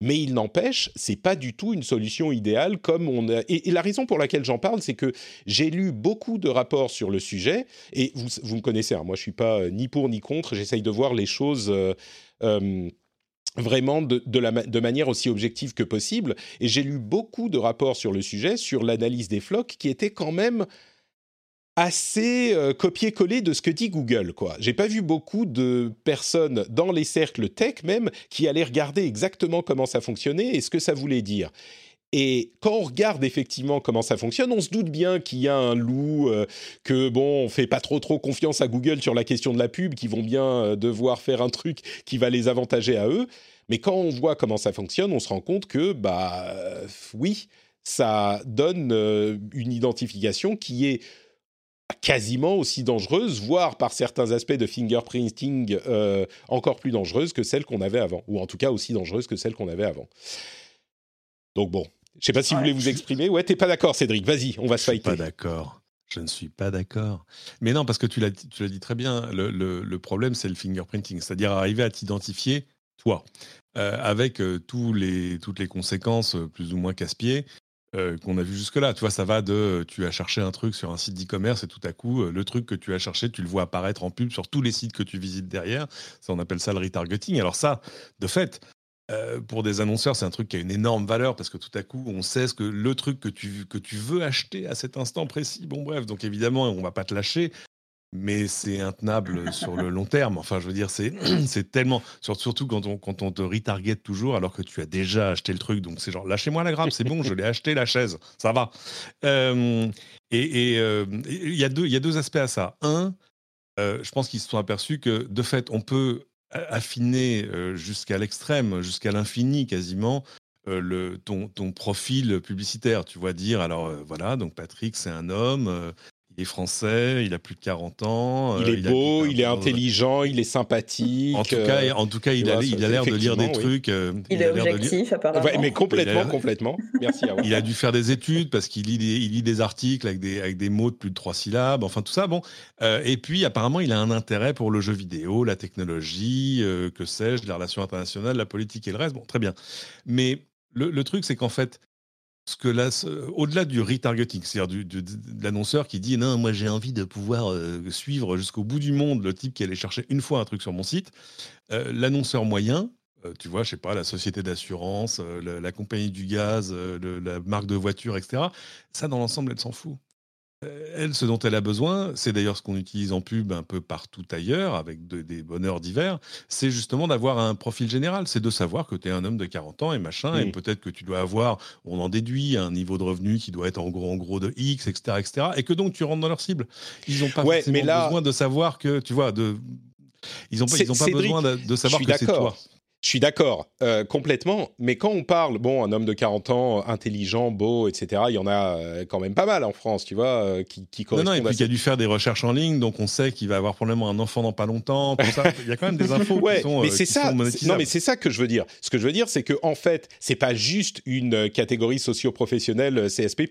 Mais il n'empêche, c'est pas du tout une solution idéale comme on et, la raison pour laquelle j'en parle, c'est que j'ai lu beaucoup de rapports sur le sujet et vous, vous me connaissez, hein, moi je suis pas euh, ni pour ni contre, j'essaye de voir les choses euh, euh, vraiment de, de, de manière aussi objective que possible et j'ai lu beaucoup de rapports sur le sujet, sur l'analyse des flocs qui étaient quand même assez euh, copier-coller de ce que dit Google. quoi. J'ai pas vu beaucoup de personnes dans les cercles tech même qui allaient regarder exactement comment ça fonctionnait et ce que ça voulait dire. Et quand on regarde effectivement comment ça fonctionne, on se doute bien qu'il y a un loup, euh, que bon, on fait pas trop trop confiance à Google sur la question de la pub, qui vont bien euh, devoir faire un truc qui va les avantager à eux. Mais quand on voit comment ça fonctionne, on se rend compte que bah oui, ça donne une identification qui est quasiment aussi dangereuse, voire par certains aspects de fingerprinting euh, encore plus dangereuse que celle qu'on avait avant, ou en tout cas aussi dangereuse que celle qu'on avait avant. Donc bon, je ne sais pas si vous voulez vous exprimer. Ouais, t'es pas d'accord, Cédric. Vas-y, on va se fighter. Pas d'accord. Je ne suis pas d'accord. Mais non, parce que tu l'as, tu dit très bien. Le, problème, c'est le fingerprinting, c'est-à-dire arriver à t'identifier toi, euh, avec euh, tous les, toutes les conséquences plus ou moins casse-pieds euh, qu'on a vu jusque-là. Tu vois, ça va de tu as cherché un truc sur un site d'e-commerce et tout à coup, euh, le truc que tu as cherché, tu le vois apparaître en pub sur tous les sites que tu visites derrière. Ça, on appelle ça le retargeting. Alors ça, de fait, euh, pour des annonceurs, c'est un truc qui a une énorme valeur parce que tout à coup, on sait ce que le truc que tu, que tu veux acheter à cet instant précis. Bon, bref, donc évidemment, on va pas te lâcher mais c'est intenable sur le long terme. Enfin, je veux dire, c'est, (clears throat) tellement. Surtout quand on, quand on te retarget toujours alors que tu as déjà acheté le truc. Donc, c'est genre, lâchez-moi la grappe, c'est bon, je l'ai acheté, la chaise, ça va. Euh, et euh, il y, a deux, y a deux aspects à ça. Un, euh, je pense qu'ils se sont aperçus que, de fait, on peut affiner jusqu'à l'extrême, jusqu'à l'infini quasiment, le, ton, ton, profil publicitaire. Tu vois, dire, alors voilà, donc Patrick, c'est un homme, il est français, il a plus de 40 ans. Il est beau, il, est intelligent, il est sympathique. En tout cas, en tout cas il, a, il a l'air de lire des trucs. il, est objectif, apparemment. mais complètement, complètement. Merci à vous. Il a dû faire des études parce qu'il lit, des, il lit des articles avec des, avec des mots de plus de trois syllabes, enfin tout ça. Bon. Euh, et puis, apparemment, il a un intérêt pour le jeu vidéo, la technologie, euh, que sais-je, les relations internationales, la politique et le reste. Bon, très bien. Mais le, le truc, c'est qu'en fait, au-delà du retargeting, c'est-à-dire de l'annonceur qui dit non, moi j'ai envie de pouvoir euh, suivre jusqu'au bout du monde le type qui allait chercher une fois un truc sur mon site, euh, l'annonceur moyen, euh, tu vois, je sais pas, la société d'assurance, la, compagnie du gaz, la marque de voiture, etc. Ça, dans l'ensemble, elle s'en fout. Elle, ce dont elle a besoin, c'est d'ailleurs ce qu'on utilise en pub un peu partout ailleurs, avec des bonheurs divers, c'est justement d'avoir un profil général. C'est de savoir que tu es un homme de 40 ans et machin, et peut-être que tu dois avoir, on en déduit, un niveau de revenu qui doit être en gros, en gros de X, etc., etc., et que donc tu rentres dans leur cible. Ils n'ont pas forcément besoin de savoir que, tu vois, de... ils n'ont pas, ils pas besoin de, de savoir que c'est toi. Je suis d'accord, euh, complètement. Mais quand on parle, bon, un homme de 40 ans, intelligent, beau, etc., il y en a euh, quand même pas mal en France, tu vois, euh, qui, qui. Non, non, et puis il a dû faire des recherches en ligne, donc on sait qu'il va avoir probablement un enfant dans pas longtemps. Tout ça. (laughs) Il y a quand même des infos qui sont. Mais c'est ça. Non, mais c'est ça que je veux dire. Ce que je veux dire, c'est que en fait, c'est pas juste une catégorie socio-professionnelle CSP+.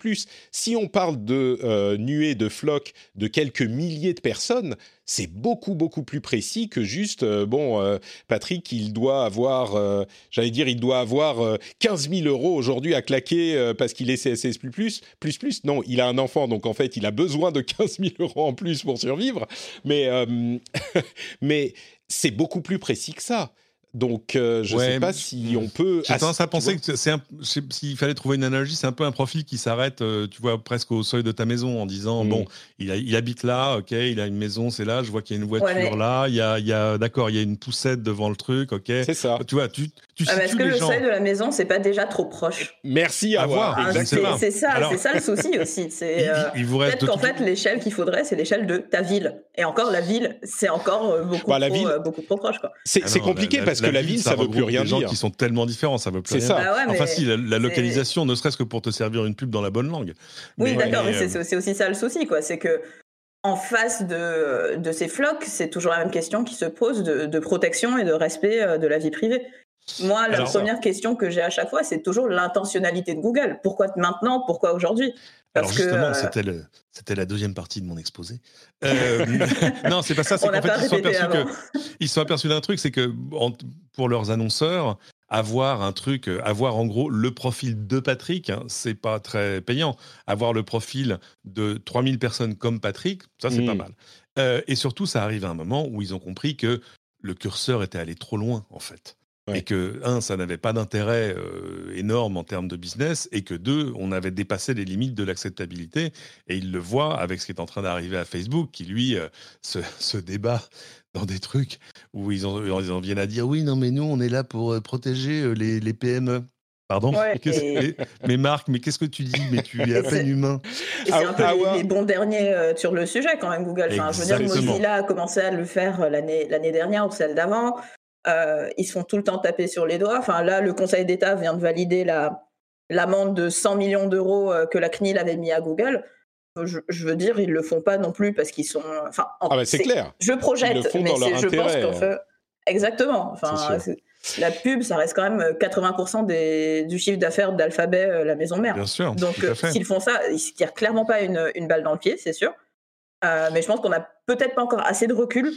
Si on parle de nuées de flocs de quelques milliers de personnes, c'est beaucoup beaucoup plus précis que juste euh, bon euh, Patrick il doit avoir euh, j'allais dire il doit avoir 15 000 euros aujourd'hui à claquer parce qu'il est CSS plus plus plus plus. Non il a un enfant donc en fait il a besoin de 15 000 euros en plus pour survivre. Mais (laughs) mais c'est beaucoup plus précis que ça donc, euh, je ne sais pas si on peut. J'ai tendance à penser que c'est s'il fallait trouver une analogie, c'est un peu un profil qui s'arrête, euh, tu vois, presque au seuil de ta maison en disant mm. bon, il, il, habite là, ok, il a une maison, c'est là, je vois qu'il y a une voiture là, il y a, il y a d'accord, il y a une poussette devant le truc, ok. C'est ça. Tu vois, tu, tu ah, Est-ce que le seuil de la maison, c'est pas déjà trop proche Merci à, voir. Ah, c'est ça, c'est ça le souci aussi. C'est euh, peut-être qu'en fait l'échelle qu'il faudrait, c'est l'échelle de ta ville. Et encore la ville, c'est encore beaucoup, bah, trop, beaucoup trop proche. C'est ah compliqué parce que la ville, ça veut plus rien des gens qui sont tellement différents, ça veut plus rien. Ça. Bah enfin, si, la, localisation, ne serait-ce que pour te servir une pub dans la bonne langue. Oui, d'accord, mais, euh, c'est aussi ça le souci, quoi. C'est que en face de, de ces flocs, c'est toujours la même question qui se pose de, protection et de respect euh, de la vie privée. Moi, la première question que j'ai à chaque fois, c'est toujours l'intentionnalité de Google. Pourquoi maintenant? Pourquoi aujourd'hui? Alors justement, euh, c'était la deuxième partie de mon exposé. Euh, (laughs) non, c'est pas ça. C'est qu'en fait, ils sont, que, ils sont aperçus d'un truc, c'est que pour leurs annonceurs, avoir un truc, euh, avoir en gros le profil de Patrick, hein, c'est pas très payant. Avoir le profil de 3000 personnes comme Patrick, ça c'est pas mmh. mal. et surtout, ça arrive à un moment où ils ont compris que le curseur était allé trop loin, en fait. Et que, un, ça n'avait pas d'intérêt euh, énorme en termes de business, et que deux, on avait dépassé les limites de l'acceptabilité. Et il le voit avec ce qui est en train d'arriver à Facebook, qui lui euh, se, (laughs) débat dans des trucs où ils en, ils en, viennent à dire oui, non, mais nous, on est là pour euh, protéger les, les PME. Pardon? Mais, Marc, mais qu'est-ce que tu dis? Mais tu es à peine humain. C'est un peu les, bons derniers sur le sujet quand même, Google. Enfin, je veux dire, Mozilla a commencé à le faire l'année dernière ou celle d'avant. Euh, ils se font tout le temps taper sur les doigts. Enfin, là, le Conseil d'État vient de valider la, l'amende de 100 millions d'euros euh, que la CNIL avait mis à Google. Je, veux dire, ils le font pas non plus parce qu'ils sont. Enfin, ah bah, c'est clair. Je projette, mais je pense qu'on fait. Exactement. Enfin, la pub, ça reste quand même 80% euh, des, du chiffre d'affaires d'Alphabet, la maison mère. Bien sûr. Donc, s'ils font ça, ils tirent clairement pas une, une balle dans le pied, c'est sûr. mais je pense qu'on n'a peut-être pas encore assez de recul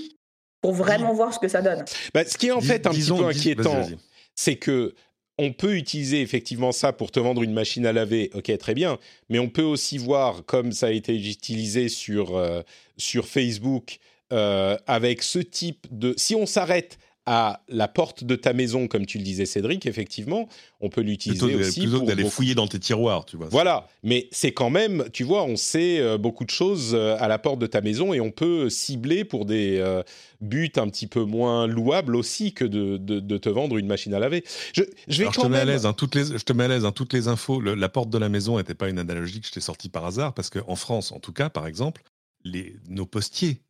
pour vraiment voir ce que ça donne. Bah, ce qui est en fait un petit peu inquiétant, c'est que on peut utiliser effectivement ça pour te vendre une machine à laver, ok, très bien, mais on peut aussi voir, comme ça a été utilisé sur, euh, sur Facebook, euh, avec ce type de... Si on s'arrête à la porte de ta maison, comme tu le disais Cédric, effectivement, on peut l'utiliser aussi plutôt d'aller fouiller dans tes tiroirs, tu vois. Voilà, mais c'est quand même, tu vois, on sait euh, beaucoup de choses euh, à la porte de ta maison et on peut cibler pour des euh, buts un petit peu moins louables aussi que de, de, te vendre une machine à laver. Je, je vais je, te mets à l'aise, hein, toutes les, je te mets à l'aise, hein, toutes les infos. la porte de la maison n'était pas une analogie que je t'ai sortie par hasard parce qu'en France, en tout cas, par exemple, les, nos postiers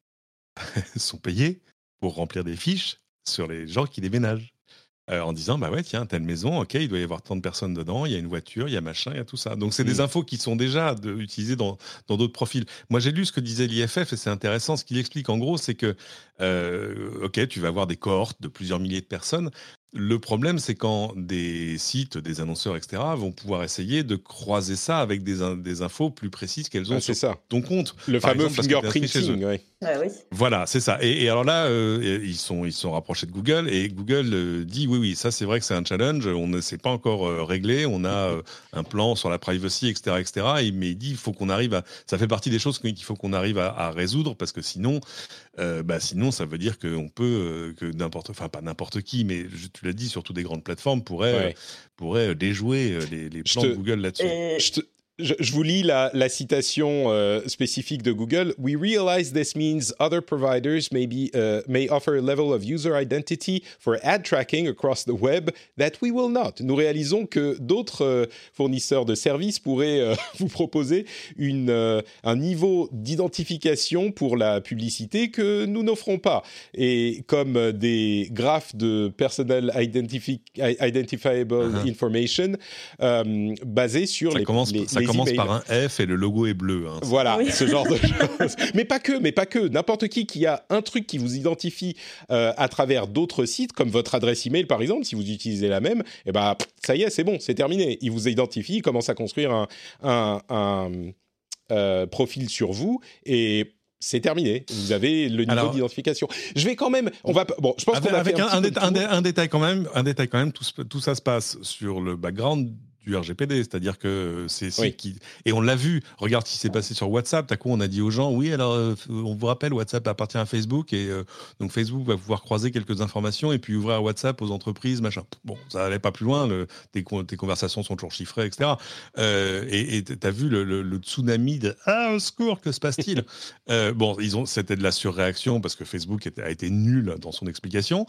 (laughs) sont payés pour remplir des fiches sur les gens qui déménagent. Euh, en disant bah ouais tiens telle maison ok il doit y avoir tant de personnes dedans il y a une voiture il y a machin il y a tout ça donc c'est des mmh. infos qui sont déjà utilisées dans dans d'autres profils moi j'ai lu ce que disait l'IFF et c'est intéressant ce qu'il explique en gros c'est que euh, ok tu vas avoir des cohortes de plusieurs milliers de personnes le problème, c'est quand des sites, des annonceurs, etc., vont pouvoir essayer de croiser ça avec des, des infos plus précises qu'elles ont ah, sur ça. ton compte. Le fameux fingerprinting, oui. Voilà, c'est ça. Et, alors là, euh, ils, sont, ils sont rapprochés de Google et Google euh, dit oui, oui, ça c'est vrai que c'est un challenge, on ne s'est pas encore euh, réglé, on a un plan sur la privacy, etc., etc., et, mais il dit il faut qu'on arrive à... Ça fait partie des choses qu'il faut qu'on arrive à, à, résoudre parce que sinon, bah, sinon ça veut dire qu'on peut, que n'importe... Enfin, pas n'importe qui, mais tu l'as dit, surtout des grandes plateformes pourraient, pourraient déjouer les, les plans de Google là-dessus. je, vous lis la, citation euh, spécifique de Google. We realize this means other providers may, be, uh, may offer a level of user identity for ad tracking across the web that we will not. Nous réalisons que d'autres euh, fournisseurs de services pourraient euh, (laughs) vous proposer une, un niveau d'identification pour la publicité que nous n'offrons pas. Et comme des graphes de personal identifiable uh-huh. information basés sur les, les commence par un F et le logo est bleu. Hein. Voilà, ce genre de (laughs) choses. Mais pas que, mais pas que. N'importe qui qui a un truc qui vous identifie euh, à travers d'autres sites, comme votre adresse email par exemple, si vous utilisez la même, eh ben ça y est, c'est bon, c'est terminé. Il vous identifie, il commence à construire un, un, euh, profil sur vous et c'est terminé. Vous avez le niveau d'identification. Je vais quand même. On va. Bon, je pense qu'on va avec un, un, détail quand même. Un détail quand même. Tout, tout ça se passe sur le background du RGPD, c'est-à-dire que c'est qui et on l'a vu. Regarde ce qui s'est passé sur WhatsApp. T'as coup, on a dit aux gens, oui, alors euh, on vous rappelle, WhatsApp appartient à Facebook et euh, donc Facebook va pouvoir croiser quelques informations et puis ouvrir WhatsApp aux entreprises, machin. Bon, ça allait pas plus loin. Le, tes, tes, conversations sont toujours chiffrées, etc. Euh, et t'as vu le, tsunami de ah au secours, que se passe-t-il? (laughs) Bon, ils ont, c'était de la surréaction parce que Facebook a été nul dans son explication,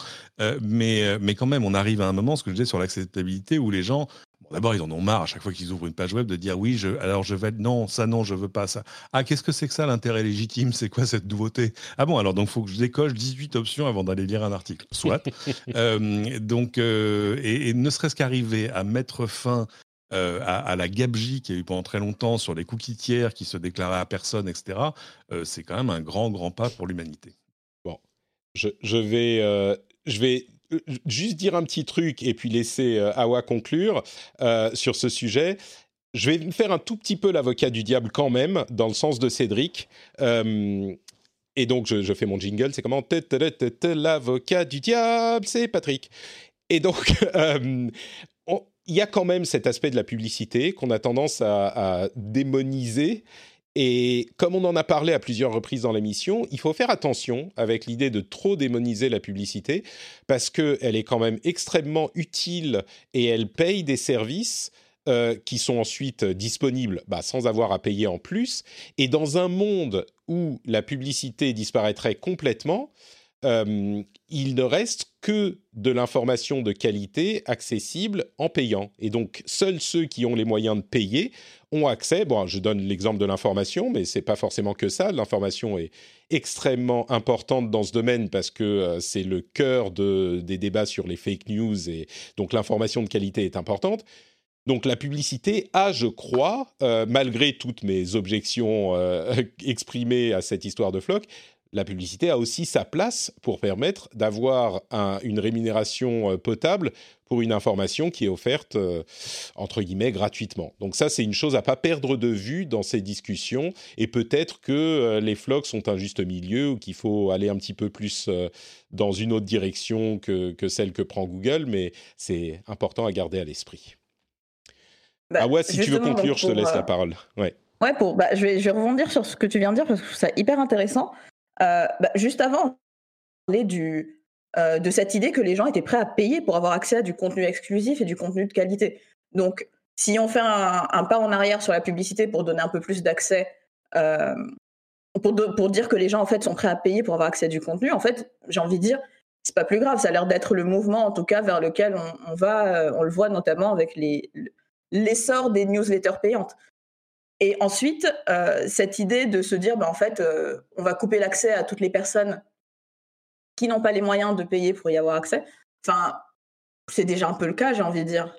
mais mais quand même, on arrive à un moment, ce que je disais sur l'acceptabilité, où les gens D'abord, ils en ont marre à chaque fois qu'ils ouvrent une page web de dire oui, je, alors je vais non, ça non, je veux pas ça. Ah, qu'est-ce que c'est que ça l'intérêt légitime? C'est quoi cette nouveauté? Ah bon, alors donc faut que je décoche 18 options avant d'aller lire un article. Soit. (laughs) Euh, donc, euh, et, ne serait-ce qu'arriver à mettre fin euh, à, la gabegie qu'il y a eu pendant très longtemps sur les cookies tiers qui se déclaraient à personne, etc., c'est quand même un grand, grand pas pour l'humanité. Bon, je, je vais, je vais juste dire un petit truc et puis laisser euh, Awa conclure euh, sur ce sujet. Je vais me faire un tout petit peu l'avocat du diable quand même, dans le sens de Cédric. et donc, je, fais mon jingle, c'est comment? L'avocat du diable, c'est Patrick. Et donc, (laughs) il y a quand même cet aspect de la publicité qu'on a tendance à démoniser et comme on en a parlé à plusieurs reprises dans l'émission, il faut faire attention avec l'idée de trop démoniser la publicité parce qu'elle est quand même extrêmement utile et elle paye des services euh, qui sont ensuite disponibles bah, sans avoir à payer en plus. Et dans un monde où la publicité disparaîtrait complètement, euh, il ne reste que de l'information de qualité accessible en payant. Et donc, seuls ceux qui ont les moyens de payer ont accès. Bon, je donne l'exemple de l'information, mais c'est pas forcément que ça. L'information est extrêmement importante dans ce domaine parce que euh, c'est le cœur de, des débats sur les fake news et donc l'information de qualité est importante. Donc la publicité a, je crois, euh, malgré toutes mes objections (laughs) exprimées à cette histoire de Flock, la publicité a aussi sa place pour permettre d'avoir une rémunération euh, potable pour une information qui est offerte, euh, entre guillemets, gratuitement. Donc ça, c'est une chose à pas perdre de vue dans ces discussions, et peut-être que euh, les flocs sont un juste milieu, ou qu'il faut aller un petit peu plus dans une autre direction que, celle que prend Google, mais c'est important à garder à l'esprit. Bah, ah ouais, si tu veux conclure, je te laisse la parole. Ouais. Ouais, pour, bah, je, vais, je vais rebondir sur ce que tu viens de dire parce que je trouve ça hyper intéressant. Euh, bah, juste avant, on parlait du, euh, de cette idée que les gens étaient prêts à payer pour avoir accès à du contenu exclusif et du contenu de qualité. Donc, si on fait un, pas en arrière sur la publicité pour donner un peu plus d'accès, euh, pour, dire que les gens en fait sont prêts à payer pour avoir accès à du contenu, en fait, j'ai envie de dire, c'est pas plus grave. Ça a l'air d'être le mouvement, en tout cas, vers lequel on, on va. on le voit notamment avec l'essor des newsletters payantes. Et ensuite, euh, cette idée de se dire, bah, en fait, euh, on va couper l'accès à toutes les personnes qui n'ont pas les moyens de payer pour y avoir accès. Enfin, c'est déjà un peu le cas, j'ai envie de dire.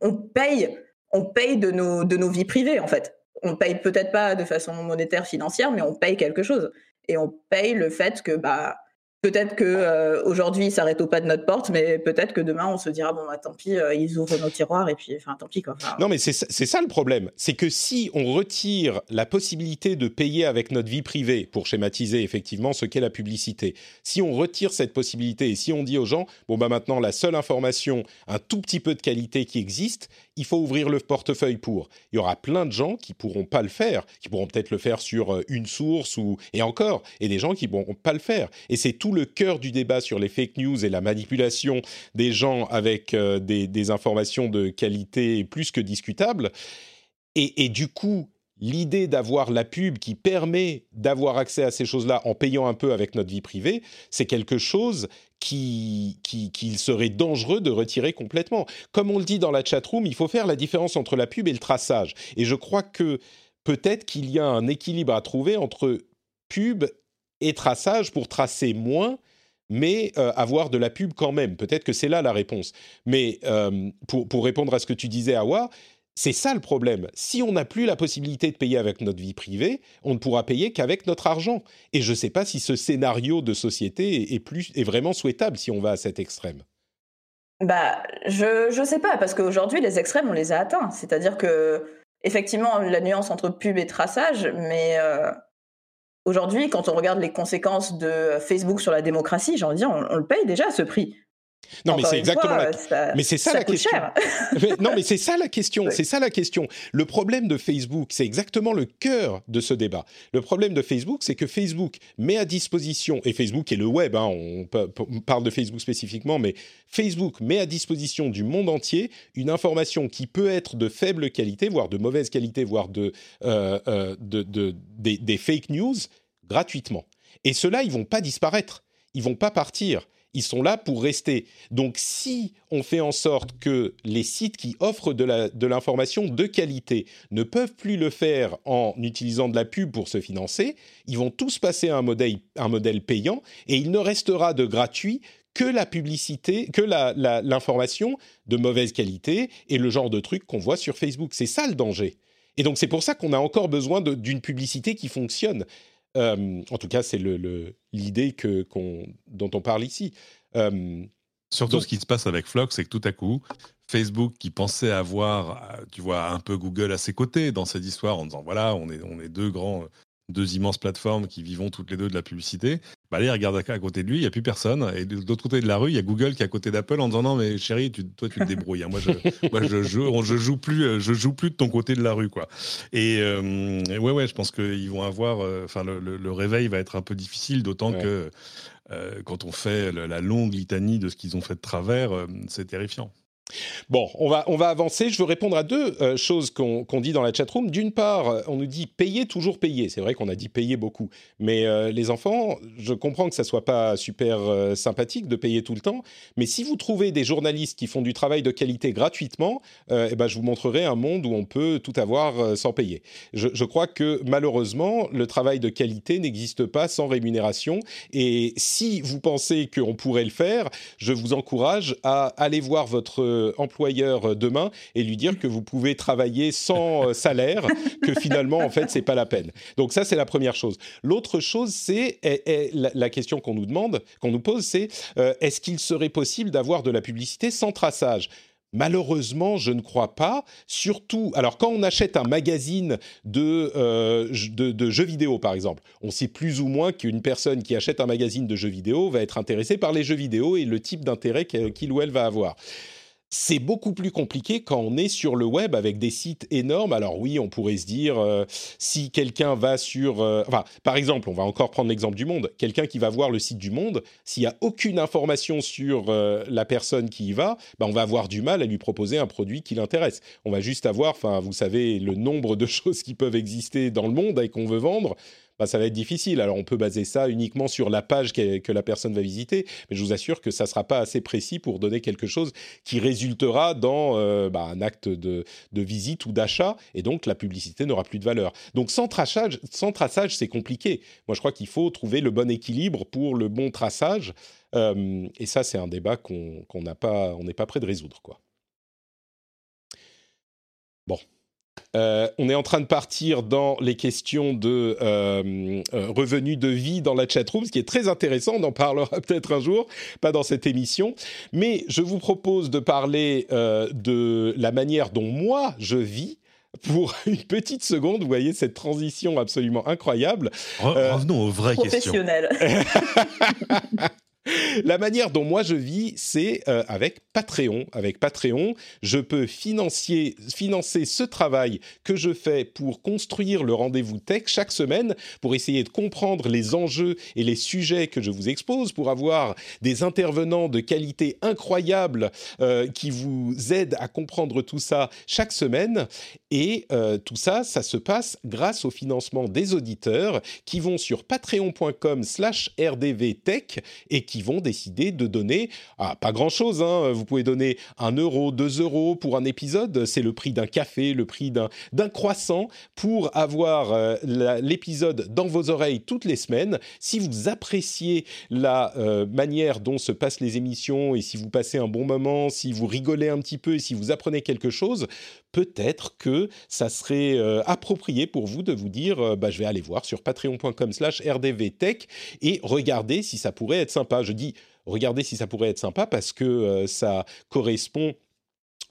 On, paye, on paye de nos, de nos vies privées, en fait. On paye peut-être pas de façon monétaire, financière, mais on paye quelque chose. Et on paye le fait que, bah, Peut-être que euh, aujourd'hui, ils s'arrêtent au pas de notre porte, mais peut-être que demain, on se dira bon, bah, tant pis, euh, ils ouvrent nos tiroirs et puis, enfin, tant pis quoi. non, mais c'est ça le problème, c'est que si on retire la possibilité de payer avec notre vie privée, pour schématiser effectivement ce qu'est la publicité, si on retire cette possibilité et si on dit aux gens bon bah maintenant la seule information, un tout petit peu de qualité qui existe, il faut ouvrir le portefeuille pour. Il y aura plein de gens qui pourront pas le faire, qui pourront peut-être le faire sur euh, une source ou et encore, et des gens qui pourront pas le faire. Et c'est tout le cœur du débat sur les fake news et la manipulation des gens avec euh, des, informations de qualité plus que discutable. et, du coup, l'idée d'avoir la pub qui permet d'avoir accès à ces choses-là en payant un peu avec notre vie privée, c'est quelque chose qu'il qui, serait dangereux de retirer complètement. Comme on le dit dans la chatroom, il faut faire la différence entre la pub et le traçage. Et je crois que peut-être qu'il y a un équilibre à trouver entre pub et traçage pour tracer moins mais euh, avoir de la pub quand même. Peut-être que c'est là la réponse. Mais euh, pour, pour, répondre à ce que tu disais, Awa, c'est ça le problème. Si on n'a plus la possibilité de payer avec notre vie privée, on ne pourra payer qu'avec notre argent. Et je ne sais pas si ce scénario de société est, vraiment souhaitable si on va à cet extrême. Bah, je ne sais pas, parce qu'aujourd'hui, les extrêmes, on les a atteints. C'est-à-dire que, effectivement, la nuance entre pub et traçage, mais euh, aujourd'hui, quand on regarde les conséquences de Facebook sur la démocratie, j'ai envie de dire, on, on le paye déjà à ce prix. Non, mais c'est exactement la... Mais c'est ça, la question. (laughs) non, mais c'est ça la question. (laughs) C'est ça la question. Le problème de Facebook, c'est exactement le cœur de ce débat. Le problème de Facebook, c'est que Facebook met à disposition et Facebook et le web. Hein, on, parle de Facebook spécifiquement, mais Facebook met à disposition du monde entier une information qui peut être de faible qualité, voire de mauvaise qualité, voire de, euh, euh, de, des, des fake news gratuitement. Et ceux-là, ils vont pas disparaître. Ils vont pas partir ils sont là pour rester. Donc si on fait en sorte que les sites qui offrent de l'information de, qualité ne peuvent plus le faire en utilisant de la pub pour se financer, ils vont tous passer à un modèle, payant et il ne restera de gratuit que la publicité, que l'information de mauvaise qualité et le genre de trucs qu'on voit sur Facebook. C'est ça le danger. Et donc c'est pour ça qu'on a encore besoin d'une publicité qui fonctionne. Euh, en tout cas, c'est l'idée que, dont on parle ici. Euh, Surtout, ce qui se passe avec Flock, c'est que tout à coup, Facebook, qui pensait avoir, euh, tu vois, un peu Google à ses côtés dans cette histoire, en disant voilà, on est, on est deux grands deux immenses plateformes qui vivons toutes les deux de la publicité, bah allez, regarde à, côté de lui, il n'y a plus personne. Et de, l'autre côté de la rue, il y a Google qui est à côté d'Apple en disant non, mais chérie, toi, tu te débrouilles. Hein. Moi, je, (laughs) moi je, je, joue plus, euh, je joue plus de ton côté de la rue. quoi. Et euh, ouais, ouais, je pense qu'ils vont avoir. Euh, enfin, le, réveil va être un peu difficile, d'autant que quand on fait la longue litanie de ce qu'ils ont fait de travers, c'est terrifiant. Bon, on va, on va avancer. Je veux répondre à deux euh, choses qu'on dit dans la chatroom. D'une part, on nous dit payer, toujours payer. C'est vrai qu'on a dit payer beaucoup. Mais euh, les enfants, je comprends que ça soit pas super euh, sympathique de payer tout le temps. Mais si vous trouvez des journalistes qui font du travail de qualité gratuitement, eh ben, je vous montrerai un monde où on peut tout avoir sans payer. Je, je, crois que malheureusement, le travail de qualité n'existe pas sans rémunération. Et si vous pensez qu'on pourrait le faire, je vous encourage à aller voir votre employeur euh, demain et lui dire que vous pouvez travailler sans euh, salaire, que finalement, en fait, c'est pas la peine. Donc ça, c'est la première chose. L'autre chose, c'est la, question qu'on nous demande, qu'on nous pose, c'est euh, est-ce qu'il serait possible d'avoir de la publicité sans traçage? Malheureusement, je ne crois pas. Surtout, alors quand on achète un magazine de, de, de, jeux vidéo, par exemple, on sait plus ou moins qu'une personne qui achète un magazine de jeux vidéo va être intéressée par les jeux vidéo et le type d'intérêt qu'il ou elle va avoir c'est beaucoup plus compliqué quand on est sur le web avec des sites énormes. Alors oui, on pourrait se dire, euh, si quelqu'un va sur... Euh, par exemple, on va encore prendre l'exemple du Monde. Quelqu'un qui va voir le site du Monde, s'il n'y a aucune information sur euh, la personne qui y va, bah, on va avoir du mal à lui proposer un produit qui l'intéresse. On va juste avoir, vous savez, le nombre de (laughs) choses qui peuvent exister dans le monde et qu'on veut vendre. Bah, ça va être difficile. Alors on peut baser ça uniquement sur la page que la personne va visiter, mais je vous assure que ça ne sera pas assez précis pour donner quelque chose qui résultera dans euh, bah, un acte de, visite ou d'achat, et donc la publicité n'aura plus de valeur. Donc sans traçage, sans traçage c'est compliqué. Moi je crois qu'il faut trouver le bon équilibre pour le bon traçage, euh, et ça c'est un débat qu'on n'a pas, n'est pas prêt de résoudre. quoi. Bon, euh, on est en train de partir dans les questions de euh, euh, revenus de vie dans la chatroom, ce qui est très intéressant. On en parlera (laughs) peut-être un jour, pas dans cette émission. Mais je vous propose de parler de la manière dont moi je vis pour (laughs) une petite seconde. Vous voyez cette transition absolument incroyable. revenons aux vraies questions. (laughs) (laughs) La manière dont moi je vis, c'est euh, avec Patreon. Avec Patreon, je peux financer, financer ce travail que je fais pour construire le rendez-vous tech chaque semaine, pour essayer de comprendre les enjeux et les sujets que je vous expose, pour avoir des intervenants de qualité incroyable euh, qui vous aident à comprendre tout ça chaque semaine. Et euh, tout ça, ça se passe grâce au financement des auditeurs qui vont sur patreon.com slash rdvtech et qui vont décider de donner, ah, pas grand-chose, hein, vous pouvez donner un euro, deux euros pour un épisode, c'est le prix d'un café, le prix d'un croissant, pour avoir euh, l'épisode dans vos oreilles toutes les semaines. Si vous appréciez la euh, manière dont se passent les émissions et si vous passez un bon moment, si vous rigolez un petit peu et si vous apprenez quelque chose, peut-être que ça serait euh, approprié pour vous de vous dire, bah, je vais aller voir sur patreon.com slash rdvtech et regarder si ça pourrait être sympa. Je dis, regardez si ça pourrait être sympa parce que euh, ça correspond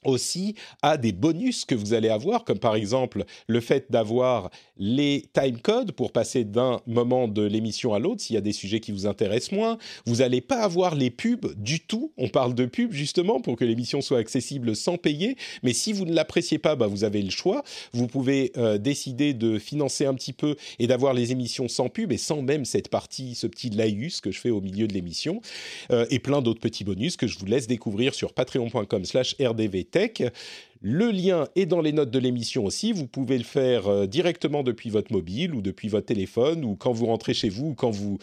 aussi à des bonus que vous allez avoir, comme par exemple le fait d'avoir les timecodes pour passer d'un moment de l'émission à l'autre s'il y a des sujets qui vous intéressent moins. Vous n'allez pas avoir les pubs du tout. On parle de pubs justement pour que l'émission soit accessible sans payer. Mais si vous ne l'appréciez pas, bah, vous avez le choix. Vous pouvez euh, décider de financer un petit peu et d'avoir les émissions sans pub et sans même cette partie, ce petit laïus que je fais au milieu de l'émission euh, et plein d'autres petits bonus que je vous laisse découvrir sur patreon.com/rdvtech. Le lien est dans les notes de l'émission aussi. Vous pouvez le faire euh, directement depuis votre mobile ou depuis votre téléphone ou quand vous rentrez chez vous ou quand vous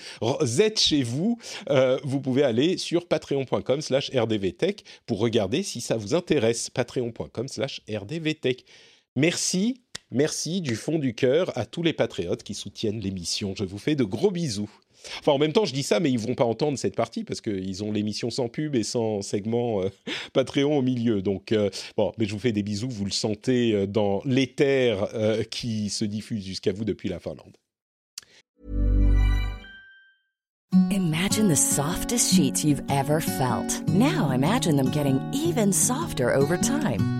êtes chez vous. Euh, vous pouvez aller sur patreon.com slash rdvtech pour regarder si ça vous intéresse. Patreon.com slash rdvtech. Merci, merci du fond du cœur à tous les patriotes qui soutiennent l'émission. Je vous fais de gros bisous. Enfin, en même temps, je dis ça, mais ils vont pas entendre cette partie parce qu'ils ont l'émission sans pub et sans segment euh, (laughs) Patreon au milieu. Donc, euh, bon, mais je vous fais des bisous. Vous le sentez euh, dans l'éther qui se diffuse jusqu'à vous depuis la Finlande. Imagine the softest sheets you've ever felt. Now imagine them getting even softer over time.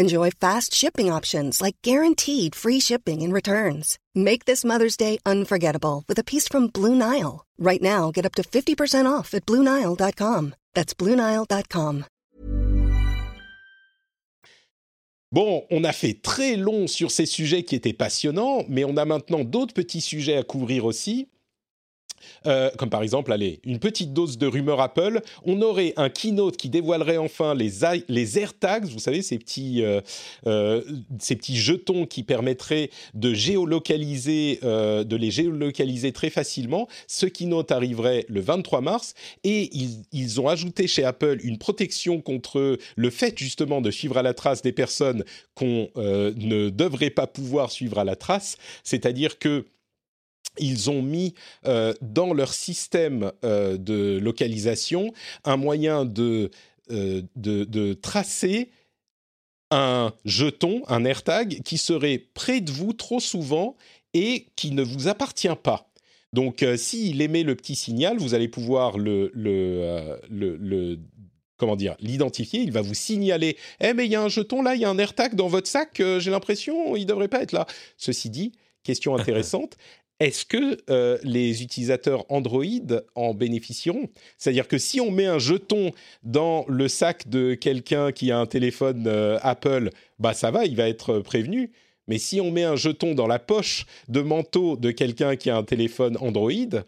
Enjoy fast shipping options like guaranteed free shipping and returns. Make this Mother's Day unforgettable with a piece from Blue Nile. Right now, get up to 50% off at BlueNile.com. That's BlueNile.com. Bon, on a fait très long sur ces sujets qui étaient passionnants, mais on a maintenant d'autres petits sujets à couvrir aussi. Euh, comme par exemple, allez, une petite dose de rumeur Apple. On aurait un keynote qui dévoilerait enfin les, les AirTags, vous savez, ces petits, euh, euh, ces petits jetons qui permettraient de géolocaliser, de les géolocaliser très facilement. Ce keynote arriverait le 23 mars et ils, ils ont ajouté chez Apple une protection contre le fait justement de suivre à la trace des personnes qu'on ne devrait pas pouvoir suivre à la trace, c'est-à-dire que ils ont mis euh, dans leur système euh, de localisation un moyen de, euh, de, de, tracer un jeton, un AirTag, qui serait près de vous trop souvent et qui ne vous appartient pas. Donc, s'il émet le petit signal, vous allez pouvoir le, le, le, comment dire, l'identifier. Il va vous signaler Eh, mais il y a un jeton là, il y a un AirTag dans votre sac, j'ai l'impression, il ne devrait pas être là. Ceci dit, question (laughs) intéressante, est-ce que euh, les utilisateurs Android en bénéficieront? C'est-à-dire que si on met un jeton dans le sac de quelqu'un qui a un téléphone euh, Apple, bah ça va, il va être prévenu. Mais si on met un jeton dans la poche de manteau de quelqu'un qui a un téléphone Android,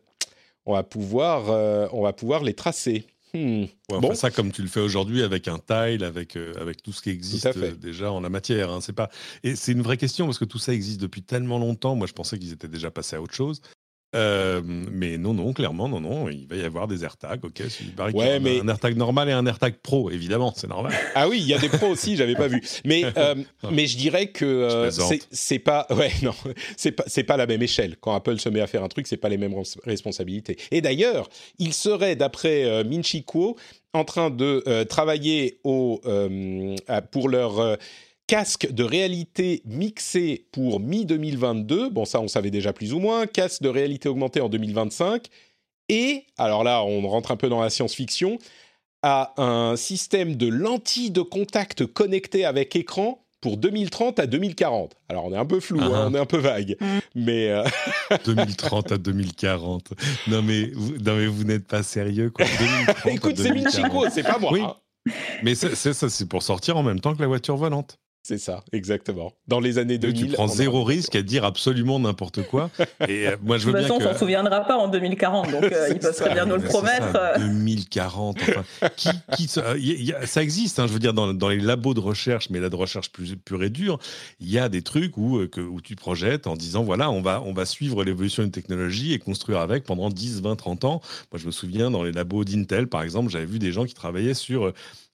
on va pouvoir, euh, on va pouvoir les tracer. Hmm. bon. ça comme tu le fais aujourd'hui avec un tile, avec, avec tout ce qui existe déjà en la matière. Hein. C'est pas et c'est une vraie question parce que tout ça existe depuis tellement longtemps. Moi, je pensais qu'ils étaient déjà passés à autre chose. Euh, mais non, non, clairement, non, non, il va y avoir des AirTags, ok. Il Ouais, mais- un AirTag normal et un AirTag Pro, évidemment, c'est normal. (laughs) Ah oui, il y a des pros aussi, j'avais pas vu. Mais (laughs) euh, mais je dirais que euh, c'est pas (laughs) ouais non, c'est pas c'est pas la même échelle. Quand Apple se met à faire un truc, c'est pas les mêmes res- responsabilités. Et d'ailleurs, il serait d'après Minchi Kuo en train de travailler au pour leur casque de réalité mixé pour mi-2022. Bon, ça, on savait déjà plus ou moins. Casque de réalité augmentée en 2025. Et, alors là, on rentre un peu dans la science-fiction, à un système de lentilles de contact connectées avec écran pour 2030 à 2040. Alors, on est un peu flou, hein, Ah. on est un peu vague. Mm. Mais euh, (laughs) 2030 à 2040. Non, mais vous, non, mais vous n'êtes pas sérieux, quoi. (laughs) 2030 à écoute, c'est 2040. Minchi Kuo, c'est pas moi. Oui. hein. Mais c'est c'est ça, c'est pour sortir en même temps que la voiture volante. C'est ça, exactement. Dans les années Tu 2000. prends on zéro risque à dire absolument n'importe quoi. Et euh, moi, je De veux toute façon, bien on que. s'en souviendra pas en 2040, donc euh, ils peuvent très bien nous le promettre. ça, euh. 2040. Enfin, qui, qui, ça, y a- y a- ça existe, hein, je veux dire, dans, dans les labos de recherche, mais là de recherche plus pure et dure, il y a des trucs où, euh, que, où tu projettes en disant voilà, on va, on va suivre l'évolution d'une technologie et construire avec pendant 10, 20, 30 ans. Moi, je me souviens, dans les labos d'Intel, par exemple, j'avais vu des gens qui travaillaient sur.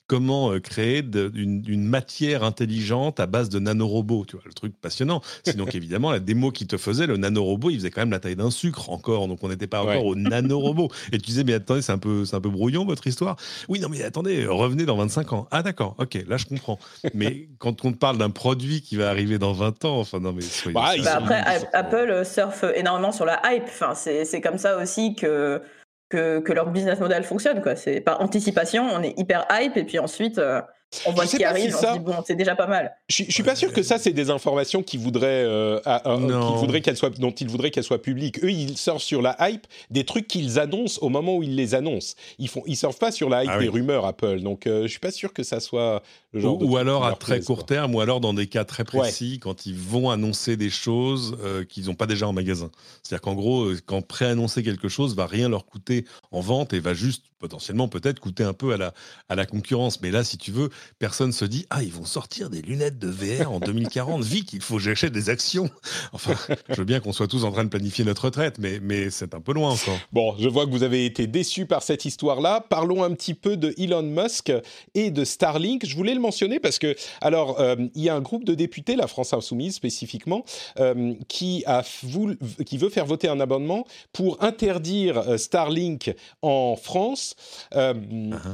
Comment euh, créer de- une, une matière intelligente à base de nanorobots, tu vois, le truc passionnant. Sinon, (laughs) évidemment, la démo qui te faisait, le nanorobot, il faisait quand même la taille d'un sucre encore, donc on n'était pas encore Ouais. au (laughs) nanorobot. Et tu disais, mais attendez, c'est un peu, c'est un peu brouillon votre histoire. Oui, non, mais attendez, revenez dans 25 ans. Ah, d'accord, ok, là je comprends. Mais (laughs) quand on te parle d'un produit qui va arriver dans 20 ans, enfin, non, mais soyez Bah, Bah après, Apple euh, surfe énormément sur la hype. Enfin, c'est c'est comme ça aussi que, que, leur business model fonctionne. quoi. C'est par anticipation, on est hyper hype et puis ensuite euh, on voit Je ce qui arrive, si on ça- se dit bon, c'est déjà pas mal. Je, je suis pas sûr que ça c'est des informations qui voudraient, euh, à- à- Non. qu'ils voudraient qu'elles soient, dont ils voudraient qu'elles soient publiques. Eux, ils sortent sur la hype des trucs qu'ils annoncent au moment où ils les annoncent. Ils font, ils surfent pas sur la hype Ah des oui. rumeurs Apple. Donc, euh, je suis pas sûr que ça soit le genre. Ou, de ou truc alors à très court quoi. terme, ou alors dans des cas très précis, quand ils vont annoncer des choses euh, qu'ils n'ont pas déjà en magasin. C'est-à-dire qu'en gros, euh, quand préannoncer quelque chose va rien leur coûter en vente et va juste potentiellement peut-être coûter un peu à la, à la concurrence. Mais là, si tu veux, personne se dit ah ils vont sortir des lunettes de VR en 2040. Vite, il faut que j'achète des actions. Enfin, je veux bien qu'on soit tous en train de planifier notre retraite, mais mais c'est un peu loin encore. Bon, je vois que vous avez été déçus par cette histoire-là. Parlons un petit peu de Elon Musk et de Starlink. Je voulais le mentionner parce que, alors, euh, il y a un groupe de députés, la France Insoumise spécifiquement, euh, qui, a voulu- qui veut faire voter un amendement pour interdire euh, Starlink en France.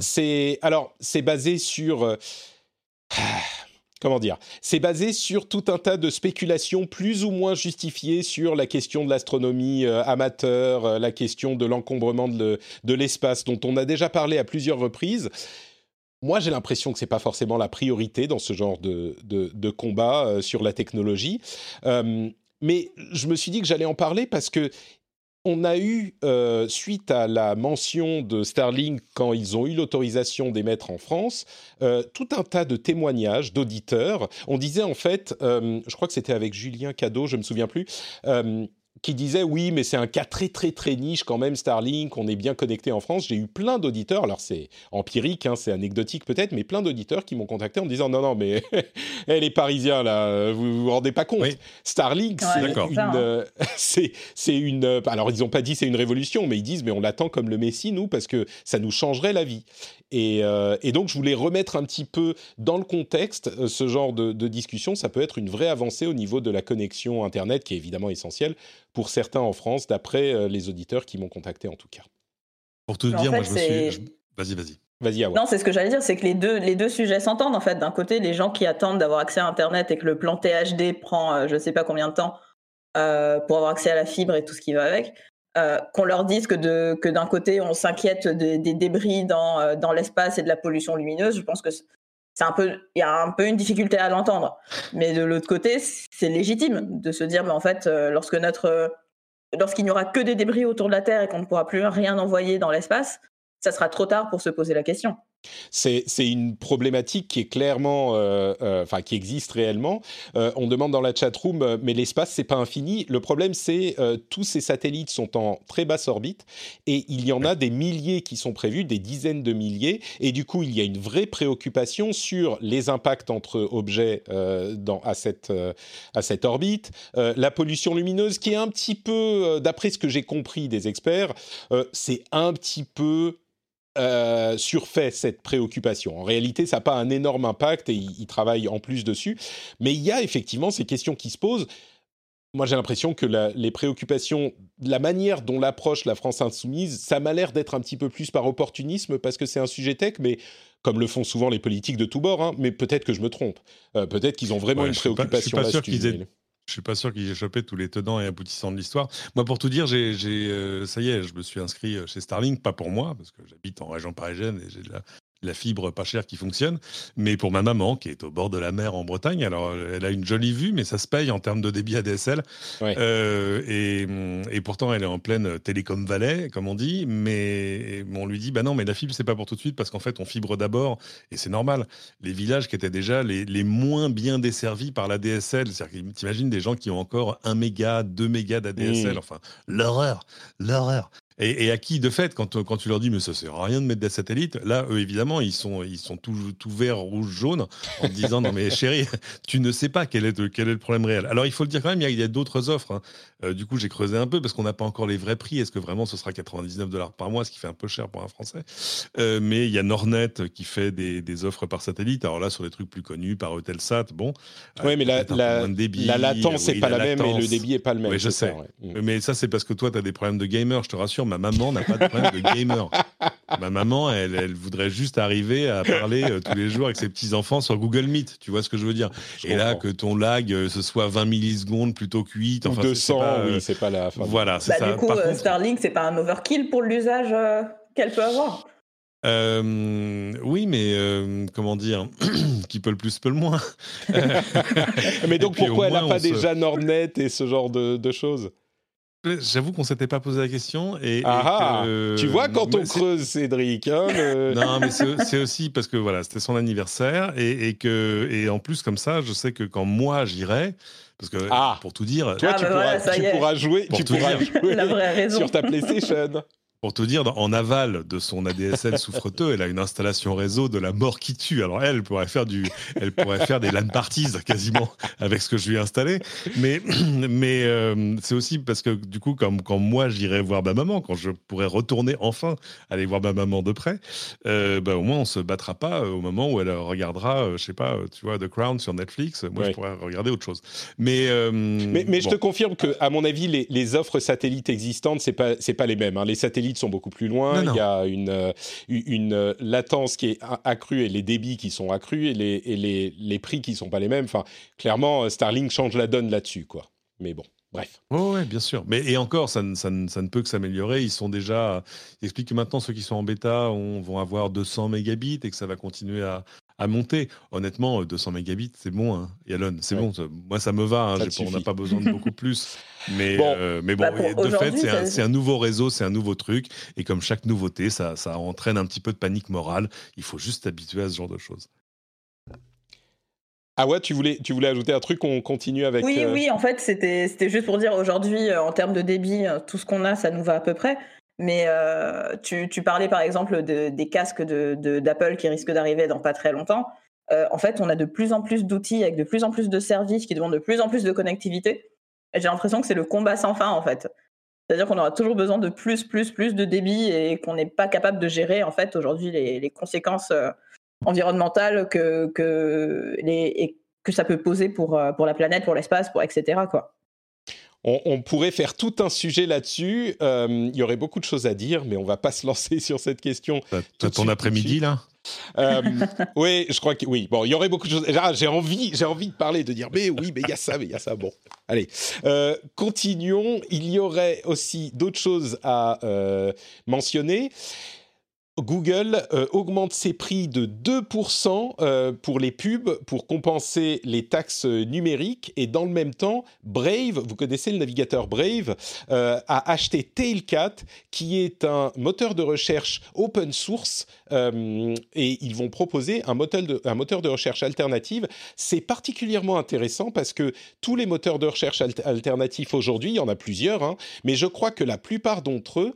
C'est alors, c'est basé sur. Euh, (sighs) comment dire C'est basé sur tout un tas de spéculations plus ou moins justifiées sur la question de l'astronomie euh, amateur, euh, la question de l'encombrement de, le- de l'espace, dont on a déjà parlé à plusieurs reprises. Moi, j'ai l'impression que c'est pas forcément la priorité dans ce genre de, combat sur la technologie. Mais je me suis dit que j'allais en parler parce que on a eu, euh, suite à la mention de Starlink quand ils ont eu l'autorisation d'émettre en France, euh, tout un tas de témoignages d'auditeurs. On disait en fait, euh, je crois que c'était avec Julien Cadeau, je me souviens plus, qui disait oui, mais c'est un cas très très très niche quand même Starlink, on est bien connecté en France. J'ai eu plein d'auditeurs, alors c'est empirique, hein, c'est anecdotique peut-être, mais plein d'auditeurs qui m'ont contacté en me disant non non mais (laughs) elle est parisien là, vous vous rendez pas compte. Oui. Starlink, Ouais, c'est une, hein. euh, (laughs) c'est c'est une. euh, Alors ils n'ont pas dit c'est une révolution, mais ils disent mais on l'attend comme le Messie nous parce que ça nous changerait la vie. Et, euh, et donc je voulais remettre un petit peu dans le contexte euh, ce genre de, de discussion. Ça peut être une vraie avancée au niveau de la connexion internet qui est évidemment essentielle pour certains en France, d'après euh, les auditeurs qui m'ont contacté en tout cas. Pour en dire, moi je me suis. je- Vas-y, vas-y. Vas-y Awa. Non, c'est ce que j'allais dire, c'est que les deux, les deux sujets s'entendent en fait. D'un côté, les gens qui attendent d'avoir accès à Internet et que le plan THD prend euh, je sais pas combien de temps euh, pour avoir accès à la fibre et tout ce qui va avec, euh, qu'on leur dise que de que d'un côté on s'inquiète des, débris dans euh, dans l'espace et de la pollution lumineuse, je pense que c'est un peu il y a un peu une difficulté à l'entendre. Mais de l'autre côté, c'est légitime de se dire mais en fait euh, lorsque notre lorsqu'il n'y aura que des débris autour de la Terre et qu'on ne pourra plus rien envoyer dans l'espace, ça sera trop tard pour se poser la question. C'est une problématique qui est clairement, euh, euh, enfin qui existe réellement. Euh, on demande dans la chat room, mais l'espace c'est pas infini. Le problème c'est tous ces satellites sont en très basse orbite et il y en a des milliers qui sont prévus, des dizaines de milliers, et du coup il y a une vraie préoccupation sur les impacts entre objets dans, à cette à cette orbite, la pollution lumineuse qui est un petit peu, d'après ce que j'ai compris des experts, c'est un petit peu euh, surfait cette préoccupation. En réalité, ça n'a pas un énorme impact et il, travaille en plus dessus. Mais il y a effectivement ces questions qui se posent. Moi, j'ai l'impression que les préoccupations, la manière dont l'approche la France insoumise, ça m'a l'air d'être un petit peu plus par opportunisme parce que c'est un sujet tech, mais comme le font souvent les politiques de tous bords. Hein, mais peut-être que je me trompe. Euh, peut-être qu'ils ont vraiment une préoccupation là-dessus. Je suis pas sûr qu'ils aient chopé tous les tenants et aboutissants de l'histoire. Moi, pour tout dire, j'ai, euh, ça y est, je me suis inscrit euh, chez Starlink, pas pour moi, parce que j'habite en région parisienne et j'ai de la, la fibre pas chère qui fonctionne, mais pour ma maman qui est au bord de la mer en Bretagne. Alors, elle a une jolie vue, mais ça se paye en termes de débit ADSL. Euh, et, pourtant, elle est en pleine télécom vallée, comme on dit. Mais on lui dit, bah non, mais la fibre, c'est pas pour tout de suite parce qu'en fait, on fibre d'abord, et c'est normal. Les villages qui étaient déjà les, moins bien desservis par l'ADSL, c'est-à-dire que t'imagines des gens qui ont encore 1 méga, 2 mégas d'ADSL, mmh. enfin, l'horreur, l'horreur. Et, à qui, de fait, quand, quand tu leur dis, mais ça sert à rien de mettre des satellites, là, eux, évidemment, ils sont, ils sont tout, tout vert, rouge, jaune, en disant, non, mais (laughs) chérie, tu ne sais pas quel est, quel est le problème réel. Alors, il faut le dire quand même, il y a, d'autres offres. Hein. Euh, du coup, j'ai creusé un peu parce qu'on n'a pas encore les vrais prix. Est-ce que vraiment ce sera 99 dollars par mois, ce qui fait un peu cher pour un Français? Euh, Mais il y a Nornet qui fait des, des, offres par satellite. Alors là, sur des trucs plus connus, par Eutelsat, bon. Oui, mais la, la, la, latence n'est pas la, même et le débit n'est pas le même. Oui, je sais. Mm. Mais ça, c'est parce que toi, tu as des problèmes de gamer, je te rassure. Ma maman n'a pas de problème de gamer. Ma maman, elle, elle, voudrait juste arriver à parler euh, tous les jours avec ses petits-enfants sur Google Meet. Tu vois ce que je veux dire? Et là, que ton lag, ce soit 20 millisecondes plutôt que 8. Enfin, 200, oui, c'est pas la fin. Voilà, c'est bah, ça. Du coup, euh, Starlink, c'est pas un overkill pour l'usage euh, qu'elle peut avoir? Euh, oui, mais euh, comment dire, (clears throat) qui peut le plus peut le moins. (laughs) mais donc pourquoi elle n'a pas déjà Nordnet et ce genre de, de choses? J'avoue qu'on s'était pas posé la question. Et, ah, ah tu vois quand on creuse, Cédric. Hein, (laughs) non, mais c'est aussi parce que voilà, c'était son anniversaire et, et, que et en plus comme ça, je sais que quand moi j'irai, parce que ah. pour tout dire, toi, tu, pourras, tu pourras, jouer, tu pourras jouer la vraie raison. sur ta PlayStation. Pour te dire, en aval de son ADSL souffreteux, elle a une installation réseau de la mort qui tue. Alors elle, pourrait faire du, elle pourrait faire des LAN parties quasiment avec ce que je lui ai installé. Mais, mais euh, c'est aussi parce que du coup, comme quand moi j'irai voir ma maman, quand je pourrai retourner enfin aller voir ma maman de près, euh, bah, au moins on se battra pas au moment où elle regardera, euh, je sais pas, tu vois, The Crown sur Netflix. Moi, je pourrais regarder autre chose. Mais mais, mais je te confirme que, à mon avis, les, les offres satellites existantes, c'est pas c'est pas les mêmes. Hein. Les satellites sont beaucoup plus loin. Il y a une, euh, une euh, latence qui est accrue et les débits qui sont accrus et les, et les, les prix qui sont pas les mêmes. Enfin, clairement, euh, Starlink change la donne là-dessus, quoi. Mais bon. Bref. Oui, bien sûr. Mais et encore, ça, ça, ça ne peut que s'améliorer. Ils sont déjà. Ils expliquent que maintenant, ceux qui sont en bêta vont avoir 200 mégabits et que ça va continuer à, à monter. Honnêtement, 200 euh, mégabits, c'est bon, hein, Yalon, c'est bon. moi, ça me va. Hein, on n'a pas besoin de beaucoup plus. (laughs) Mais bon, euh, mais bon bah, de fait, c'est un, nouveau réseau, c'est un nouveau truc. Et comme chaque nouveauté, ça, ça entraîne un petit peu de panique morale. Il faut juste s'habituer à ce genre de choses. Ah ouais, tu voulais, tu voulais ajouter un truc, on continue avec... Oui, euh, oui, en fait, c'était juste pour dire aujourd'hui, en termes de débit, tout ce qu'on a, ça nous va à peu près. Mais euh, tu, parlais par exemple de, des casques d'Apple qui risquent d'arriver dans pas très longtemps. Euh, en fait, on a de plus en plus d'outils avec de plus en plus de services qui demandent de plus en plus de connectivité. J'ai l'impression que c'est le combat sans fin en fait. C'est-à-dire qu'on aura toujours besoin de plus, plus, plus de débit et qu'on n'est pas capable de gérer en fait aujourd'hui les, conséquences euh, environnementales que, que, les, que ça peut poser pour, pour la planète, pour l'espace, pour etc. On, pourrait faire tout un sujet là-dessus. Euh, il y aurait beaucoup de choses à dire, mais on va pas se lancer sur cette question. T'as ton après-midi là? Euh, Oui, je crois que oui. Bon, il y aurait beaucoup de choses. Ah, j'ai envie, j'ai envie de parler, de dire, mais oui, mais il y a ça, mais il y a ça. Bon, allez, euh, continuons. Il y aurait aussi d'autres choses à mentionner. Google euh, augmente ses prix de 2% euh, pour les pubs pour compenser les taxes numériques et dans le même temps, Brave, vous connaissez le navigateur Brave, euh, a acheté Tailcat qui est un moteur de recherche open source et ils vont proposer un moteur de, un moteur de recherche alternative. C'est particulièrement intéressant parce que tous les moteurs de recherche alternatifs aujourd'hui, il y en a plusieurs, hein, mais je crois que la plupart d'entre eux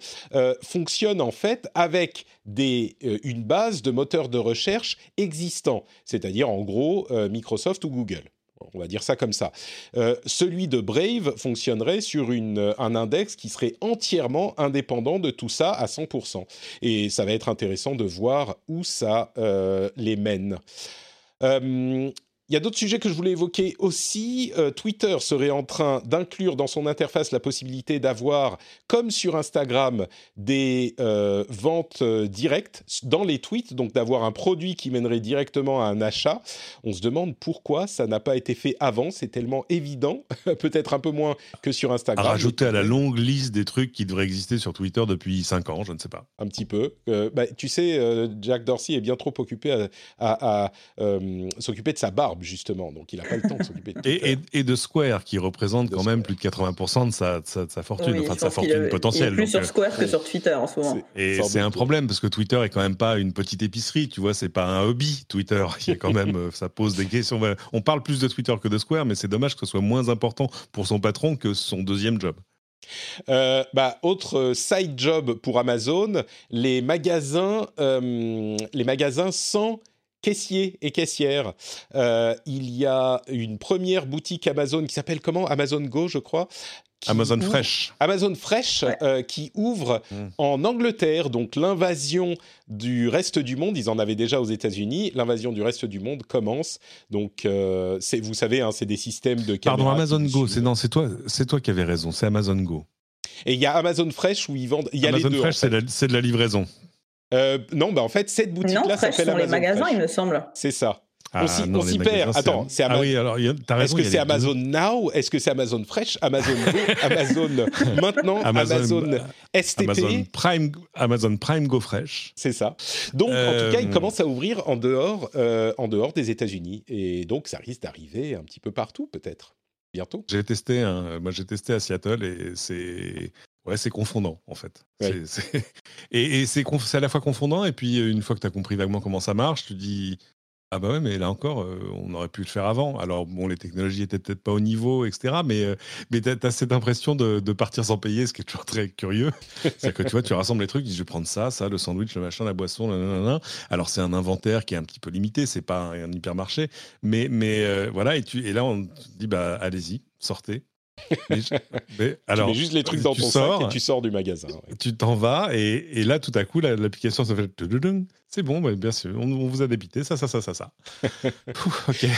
fonctionnent en fait avec des, euh, une base de moteurs de recherche existants, c'est-à-dire en gros euh, Microsoft ou Google. On va dire ça comme ça. Euh, celui de Brave fonctionnerait sur un index qui serait entièrement indépendant de tout ça à 100%. Et ça va être intéressant de voir où ça les mène. Il y a d'autres sujets que je voulais évoquer aussi. Euh, Twitter serait en train d'inclure dans son interface la possibilité d'avoir, comme sur Instagram, des euh, ventes euh, directes dans les tweets, donc d'avoir un produit qui mènerait directement à un achat. On se demande pourquoi ça n'a pas été fait avant. C'est tellement évident, (laughs) peut-être un peu moins que sur Instagram. À rajouter à la longue liste des trucs qui devraient exister sur Twitter depuis 5 ans, je ne sais pas. Un petit peu. Bah, tu sais, Jack Dorsey est bien trop occupé à s'occuper de sa barbe justement. Donc, il n'a pas le temps de s'occuper de et, et, de Square, qui représente quand même plus de 80% de sa, sa, fortune, enfin de sa fortune potentielle. Il est plus sur euh, Square que sur Twitter en ce moment. Et c'est un problème, parce que Twitter est quand même pas une petite épicerie, tu vois, c'est pas un hobby, Twitter. (laughs) Il y a quand même, euh, ça pose des questions. On parle plus de Twitter que de Square, mais c'est dommage que ce soit moins important pour son patron que son deuxième job. Euh, bah, autre side job pour Amazon, les magasins, les magasins sans caissiers et caissières. Euh, il y a une première boutique Amazon qui s'appelle comment? Amazon Go, je crois. Amazon Fresh. Amazon Fresh euh, qui ouvre mm. en Angleterre, donc l'invasion du reste du monde, ils en avaient déjà aux États-Unis, l'invasion du reste du monde commence. Donc, euh, c'est, vous savez, hein, c'est des systèmes de Pardon, Amazon Go, c'est, non, c'est toi, c'est toi qui avais raison, c'est Amazon Go. Et il y a Amazon Fresh où ils vendent. Y a Amazon les deux, Fresh, c'est de la livraison. Euh, non, bah en fait, cette boutique-là s'appelle Amazon. les magasins, il me semble. C'est ça. Ah, on s'y perd. Attends, c'est Amazon. Ah oui, alors, Est-ce que c'est Amazon Now? Est-ce que c'est Amazon Fresh? Amazon Go (laughs) Amazon maintenant Amazon, STP Amazon Prime, Amazon Prime Go Fresh. C'est ça. Donc, en tout cas, il euh, commence à ouvrir en dehors, euh, en dehors des États-Unis. Et donc, ça risque d'arriver un petit peu partout, peut-être. Bientôt. J'ai testé, moi j'ai testé à Seattle et c'est Ouais, c'est confondant en fait. (laughs) Et, c'est à la fois confondant et puis une fois que tu as compris vaguement comment ça marche, tu dis ah bah ouais, mais là encore, euh, on aurait pu le faire avant. Alors bon, les technologies étaient peut-être pas au niveau, etc. Mais, euh, mais tu as, cette impression de, partir sans payer, ce qui est toujours très curieux. (laughs) C'est que tu vois, tu rassembles les trucs, tu dis je vais prendre ça, ça, le sandwich, le machin, la boisson, nanana. Alors c'est un inventaire qui est un petit peu limité, c'est pas un, hypermarché. Mais, mais euh, voilà, et, tu, et là on te dit bah allez-y, sortez. (laughs) Mais, alors, tu mets juste les trucs dans ton sac et tu sors du magasin. Tu t'en vas et, là, tout à coup, l'application se fait. C'est bon, bien sûr, on, vous a débité, ça, ça, ça, ça, ça. (laughs)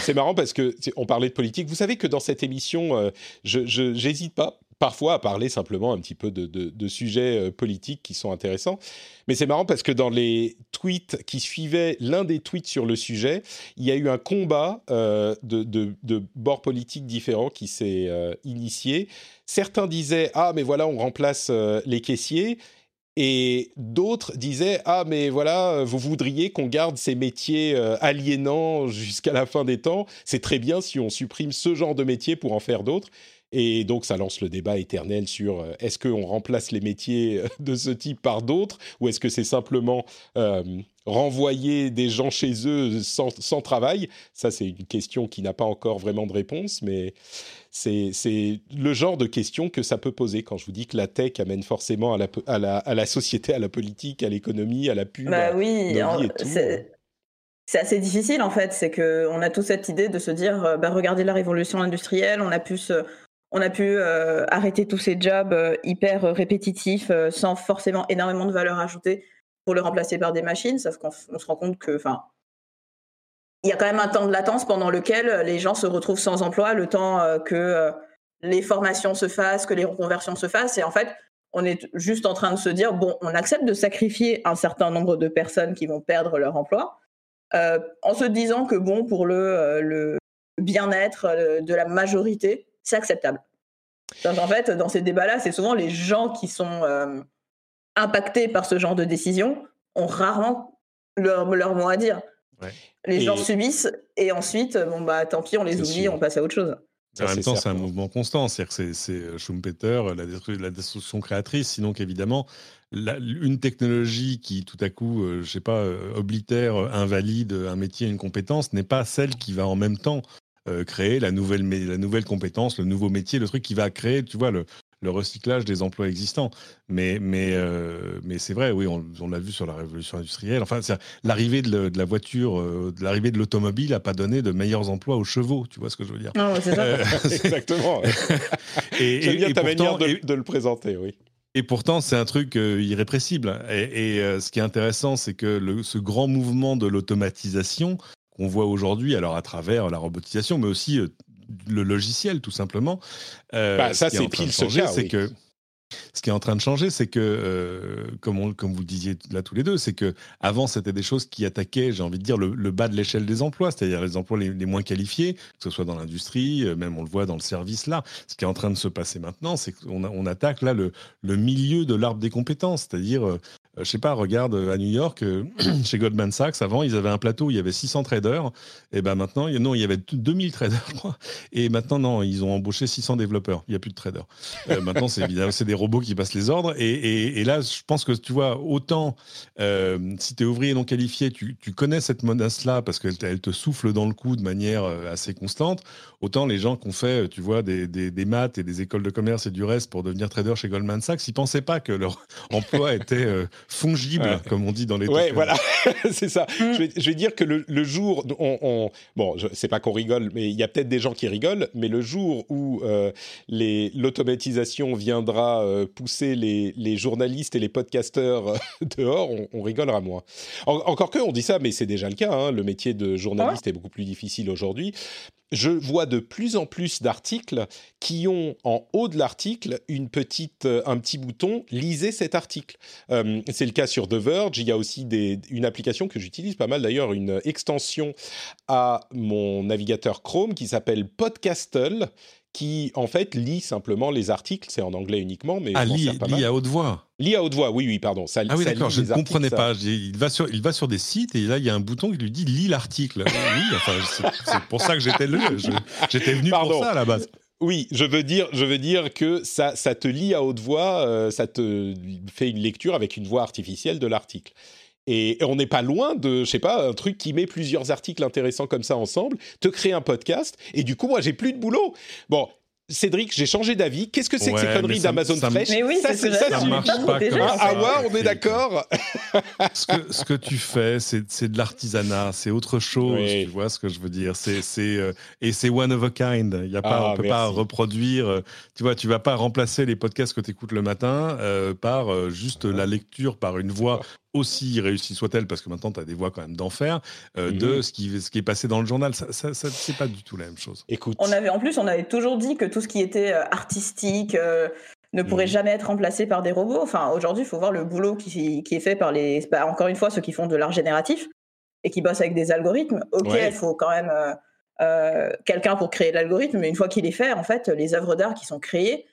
C'est marrant parce que on parlait de politique. Vous savez que dans cette émission, euh, je n'hésite pas parfois à parler simplement un petit peu de, sujets euh, politiques qui sont intéressants. Mais c'est marrant parce que dans les tweets qui suivaient l'un des tweets sur le sujet, il y a eu un combat euh, de, bords politiques différents qui s'est euh, initié. Certains disaient ah mais voilà on remplace les caissiers et d'autres disaient ah mais voilà vous voudriez qu'on garde ces métiers aliénants jusqu'à la fin des temps c'est très bien si on supprime ce genre de métiers pour en faire d'autres et donc, ça lance le débat éternel sur euh, est-ce qu'on remplace les métiers euh, (laughs) de ce type par d'autres ou est-ce que c'est simplement euh, renvoyer des gens chez eux sans, travail? Ça, c'est une question qui n'a pas encore vraiment de réponse, mais c'est le genre de question que ça peut poser quand je vous dis que la tech amène forcément à la, à la, à la société, à la politique, à l'économie, à la pub. Bah oui, c'est assez difficile en fait. C'est qu'on a tous cette idée de se dire bah, regardez la révolution industrielle, on a pu se on a pu euh, arrêter tous ces jobs euh, hyper répétitifs euh, sans forcément énormément de valeur ajoutée pour le remplacer par des machines, sauf qu'on se rend compte que, enfin, il y a quand même un temps de latence pendant lequel les gens se retrouvent sans emploi, le temps que les formations se fassent, que les reconversions se fassent, et en fait, on est juste en train de se dire bon, on accepte de sacrifier un certain nombre de personnes qui vont perdre leur emploi, en se disant que bon, pour le bien-être de la majorité, c'est acceptable. en fait, dans ces débats-là, c'est souvent les gens qui sont euh, impactés par ce genre de décision. ont rarement leur, leur mot à dire. Ouais. Les Et- gens subissent et ensuite, bon bah tant pis, on les oublie, sûr. on passe à autre chose. Ça, en même temps, c'est un mouvement constant. C'est-à-dire que c'est- euh, Schumpeter, la, destru- la destruction créatrice. Sinon qu'évidemment, la- une technologie qui, tout à coup, euh, je sais pas, euh, oblitère, euh, invalide un métier, une compétence, n'est pas celle qui va en même temps euh, créer la nouvelle, la nouvelle compétence, le nouveau métier, le truc qui va créer, tu vois, le, le recyclage des emplois existants. Mais, mais, euh, mais c'est vrai, oui, on, on l'a vu sur la révolution industrielle. Enfin, l'arrivée de, la voiture, euh, de l'arrivée de l'automobile n'a pas donné de meilleurs emplois aux chevaux. Tu vois ce que je veux dire Non, c'est ça. Euh, (laughs) Exactement. (laughs) et, J'aime et- bien et ta pourtant- manière de, et- de le présenter, oui. et pourtant, c'est un truc euh, irrépressible. Et, et, euh, ce qui est intéressant, c'est que le- ce grand mouvement de l'automatisation qu'on voit aujourd'hui, alors à travers la robotisation, mais aussi euh, le logiciel, tout simplement. euh, Bah, ça, ce c'est de pile ce cas, c'est oui. que ce qui est en train de changer, c'est que, euh, comme, on- comme vous le disiez là tous les deux, c'est que avant c'était des choses qui attaquaient, j'ai envie de dire, le, le bas de l'échelle des emplois, c'est-à-dire les emplois les, les moins qualifiés, que ce soit dans l'industrie, même on le voit dans le service là. Ce qui est en train de se passer maintenant, c'est qu'on on attaque là le, le milieu de l'arbre des compétences, c'est-à-dire, je sais pas, regarde euh, à New York, euh, (clears throat) chez Goldman Sachs, avant ils avaient un plateau où il y avait 600 traders, et ben maintenant, non, il y avait 2000 traders, (laughs) je et maintenant non, ils ont embauché 600 développeurs, il n'y a plus de traders. Euh, maintenant, c'est évidemment des robots qui passent les ordres. Et, et- là, je pense que tu vois, autant euh, si tu es ouvrier non qualifié, tu, connais cette menace-là parce qu'elle te- souffle dans le cou de manière euh, assez constante. Autant les gens qui ont fait, euh, tu vois, des, des- maths et des écoles de commerce et du reste pour devenir trader chez Goldman Sachs, ils pensaient pas que leur (laughs) emploi était euh, fongible, Ouais. comme on dit dans les. Ouais, voilà, (laughs) c'est ça. Mm. Je, vais, je vais dire que le, le jour, on, on- bon, je- c'est pas qu'on rigole, mais il y a peut-être des gens qui rigolent, mais le jour où euh, les- l'automatisation viendra euh, pousser les, les journalistes et les podcasteurs euh, (laughs) dehors, on, on rigolera moins. En- encore que, on dit ça, mais c'est déjà le cas. hein, le métier de journaliste est beaucoup plus difficile aujourd'hui. Je vois de plus en plus d'articles qui ont en haut de l'article une euh, un petit bouton lisez cet article. Euh, c'est le cas sur The Verge. Il y a aussi une application que j'utilise pas mal d'ailleurs, une extension à mon navigateur Chrome qui s'appelle Podcastle, qui en fait lit simplement les articles. C'est en anglais uniquement, mais Ah, lit, pas lit à haute voix. Lit à haute voix, oui, oui, pardon. Ça, Ah oui, d'accord, je ne comprenais ça- pas. Il va, sur, il va sur des sites et là, il y a un bouton qui lui dit lis l'article. oui, enfin, c'est- pour ça que j'étais le- J'étais venu Pardon. pour ça à la base. Oui, je veux dire, je veux dire que ça, ça te lit à haute voix, euh, ça te fait une lecture avec une voix artificielle de l'article. Et on n'est pas loin de, je sais pas, un truc qui met plusieurs articles intéressants comme ça ensemble, te crée un podcast, et du coup, moi, j'ai plus de boulot. Bon, Cédric, j'ai changé d'avis. Qu'est-ce que c'est que Ouais, ces mais conneries ça- d'Amazon ça- Fresh Mais oui, ça, c'est ce que ça, ça tu- dire. marche pas comme Ah, ça. ah ouais, on est d'accord. ce que, ce que tu fais, c'est de l'artisanat, c'est autre chose, Oui. tu vois ce que je veux dire. C'est euh, et c'est one of a kind. Il y a pas, Ah, on peut pas reproduire. euh, tu vois, tu vas pas remplacer les podcasts que tu écoutes le matin euh, par euh, juste la lecture par une voix aussi réussie soit-elle, parce que maintenant tu as des voix quand même d'enfer, euh, de Mhm. ce qui, ce qui est passé dans le journal. Ça, ça, ça- c'est pas du tout la même chose. Écoute, On avait en plus, on avait toujours dit que tout ce qui était euh, artistique euh, ne pourrait Mhm. jamais être remplacé par des robots. Enfin, aujourd'hui, il faut voir le boulot qui, qui est fait par les, bah, encore une fois, ceux qui font de l'art génératif et qui bossent avec des algorithmes. Ok, Ouais. il faut quand même euh, euh, quelqu'un pour créer l'algorithme, mais une fois qu'il est fait, en fait, les œuvres d'art qui sont créées